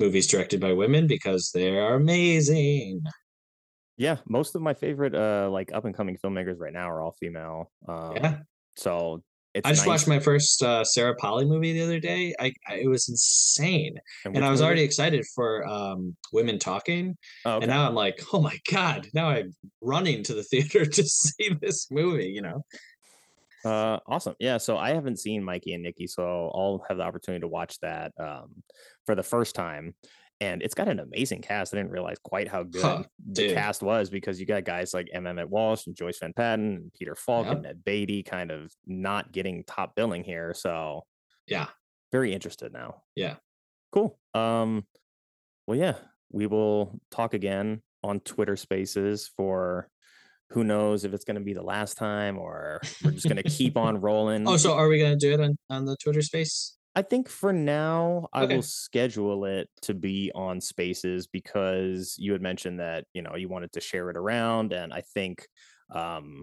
movies directed by women because they are amazing Yeah. Most of my favorite uh like up and coming filmmakers right now are all female. Um yeah so it's i just nice. watched my first uh, Sarah Polley movie the other day I, I it was insane and which I was movie? already excited for um, women talking, Oh, okay. and now I'm like, oh my god! Now I'm running to the theater to see this movie. You know, Uh, awesome. Yeah. So I haven't seen Mikey and Nicky, so I'll have the opportunity to watch that um, for the first time. And it's got an amazing cast. I didn't realize quite how good Huh, the dude. cast was because you got guys like M. Emmett Walsh and Joyce Van Patten and Peter Falk Yep. and Ned Beatty kind of not getting top billing here. So yeah, very interested now. Yeah. Cool. Um, well, yeah, we will talk again on Twitter Spaces for who knows if it's going to be the last time or we're just going to keep on rolling. Oh, so are we gonna do it on on the Twitter Space? I think for now I will schedule it to be on Spaces because you had mentioned that you know you wanted to share it around, and I think, um,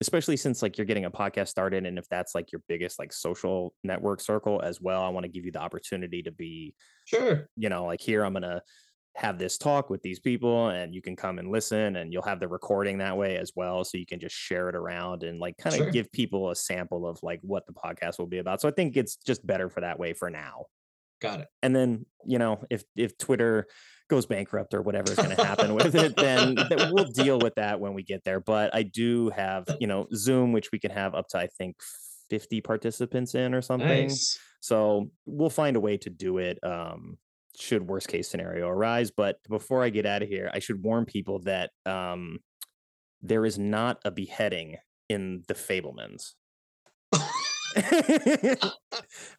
especially since like you're getting a podcast started, and if that's like your biggest like social network circle as well, I want to give you the opportunity to be Sure. you know, like here I'm gonna have this talk with these people and you can come and listen and you'll have the recording that way as well. So you can just share it around and like kind of Sure. give people a sample of like what the podcast will be about. So I think it's just better for that way for now. Got it. And then, you know, if if Twitter goes bankrupt or whatever is going to happen with it, then, then we'll deal with that when we get there. But I do have, you know, Zoom, which we can have up to I think 50 participants in or something. Nice. So we'll find a way to do it. Um, should worst case scenario arise. But before I get out of here, I should warn people that um, there is not a beheading in the Fabelmans.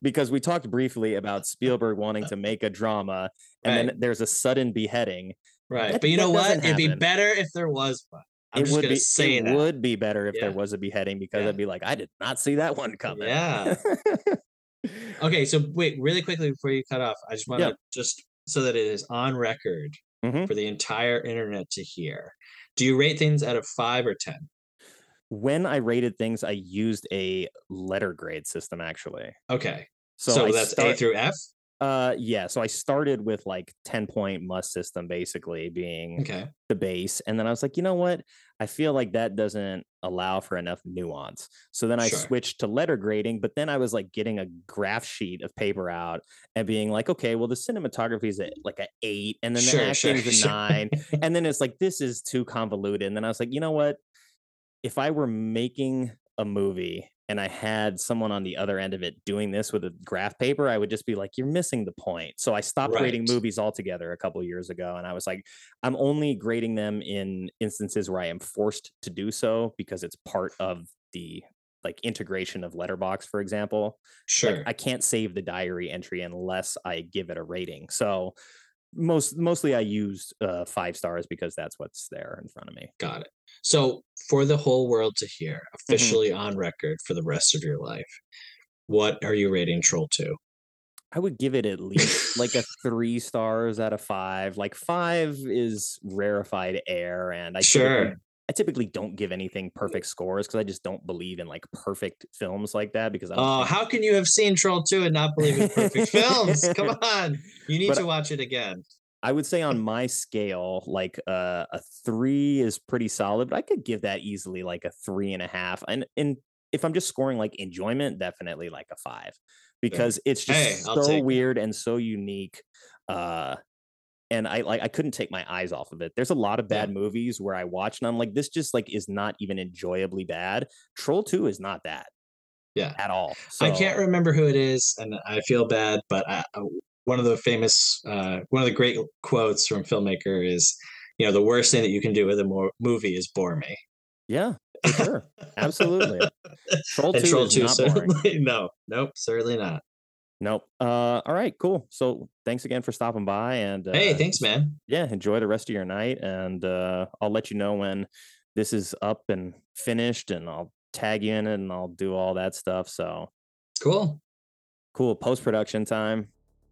because we talked briefly about Spielberg wanting to make a drama, and Right. then there's a sudden beheading. Right. That- but you know what? It'd be better if there was one. I'm it just would gonna be say it that. would be better if there was a beheading because Yeah. I'd be like, I did not see that one coming. Yeah. Okay, so wait, really quickly before you cut off, I just want to just so that it is on record Mhm. for the entire internet to hear. Do you rate things out of five or ten? when I rated things, I used a letter grade system actually. Okay, So, so, that's start, A through F. Uh, yeah. So I started with like ten point must system, basically being Okay, the base, and then I was like, you know what? I feel like that doesn't allow for enough nuance. So then I Sure. switched to letter grading, but then I was like getting a graph sheet of paper out and being like, okay, well the cinematography is at like a eight, and then the Sure, acting sure, is a nine, and then it's like this is too convoluted. And then I was like, you know what? If I were making a movie and I had someone on the other end of it doing this with a graph paper, I would just be like, you're missing the point. So I stopped grading movies altogether a couple years ago. And I was like, I'm only grading them in instances where I am forced to do so because it's part of the like integration of Letterboxd for example sure. like i can't save the diary entry unless i give it a rating so most mostly i used uh five stars because that's what's there in front of me Got it. So for the whole world to hear, Mm-hmm. officially on record for the rest of your life, what are you rating Troll 2? I would give it at least like a three stars out of five. Like five is rarefied air, and I typically- Sure. I typically don't give anything perfect scores because I just don't believe in like perfect films like that. Because I don't Oh, think- how can you have seen Troll 2 and not believe in perfect films? Come on, you need But to watch it again. I would say on my scale, like uh, a three is pretty solid, but I could give that easily like a three and a half. And and if I'm just scoring like enjoyment, definitely like a five because it's just Hey, so weird and so unique. Uh, and I like I couldn't take my eyes off of it. There's a lot of bad movies where I watch and I'm like, this just like is not even enjoyably bad. Troll 2 is not that Yeah. at all. I can't remember who it is, and I feel bad, but I, one of the famous, uh, one of the great quotes from filmmaker is, you know, the worst thing that you can do with a mo- movie is bore me. Yeah, sure. Absolutely. Troll 2 Troll is 2 not boring. certainly, no, nope, certainly not. Nope. Uh, all right, cool. So thanks again for stopping by and uh, hey, thanks, man. yeah, enjoy the rest of your night. And uh, I'll let you know when this is up and finished, and I'll tag you in it, and I'll do all that stuff. So Cool. cool. Post production time.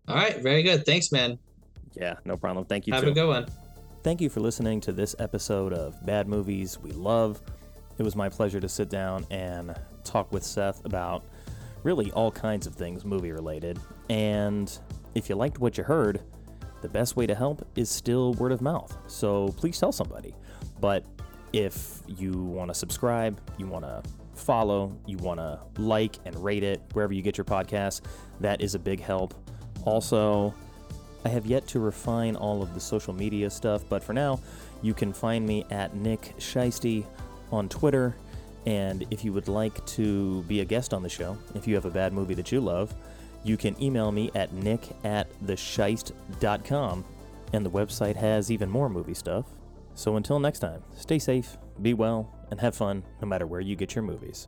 All right, very good. Thanks, man. Yeah, no problem. Thank you. Have too. a good one. Thank you for listening to this episode of Bad Movies We Love. It was my pleasure to sit down and talk with Seth about really all kinds of things movie related. And if you liked what you heard, the best way to help is still word of mouth. So please tell somebody. But if you want to subscribe, you want to follow, you want to like and rate it wherever you get your podcasts, that is a big help. Also, I have yet to refine all of the social media stuff, but for now, you can find me at Nick Scheisty on Twitter. And if you would like to be a guest on the show, if you have a bad movie that you love, you can email me at nick at thesheist.com. And the website has even more movie stuff. So until next time, stay safe, be well, and have fun no matter where you get your movies.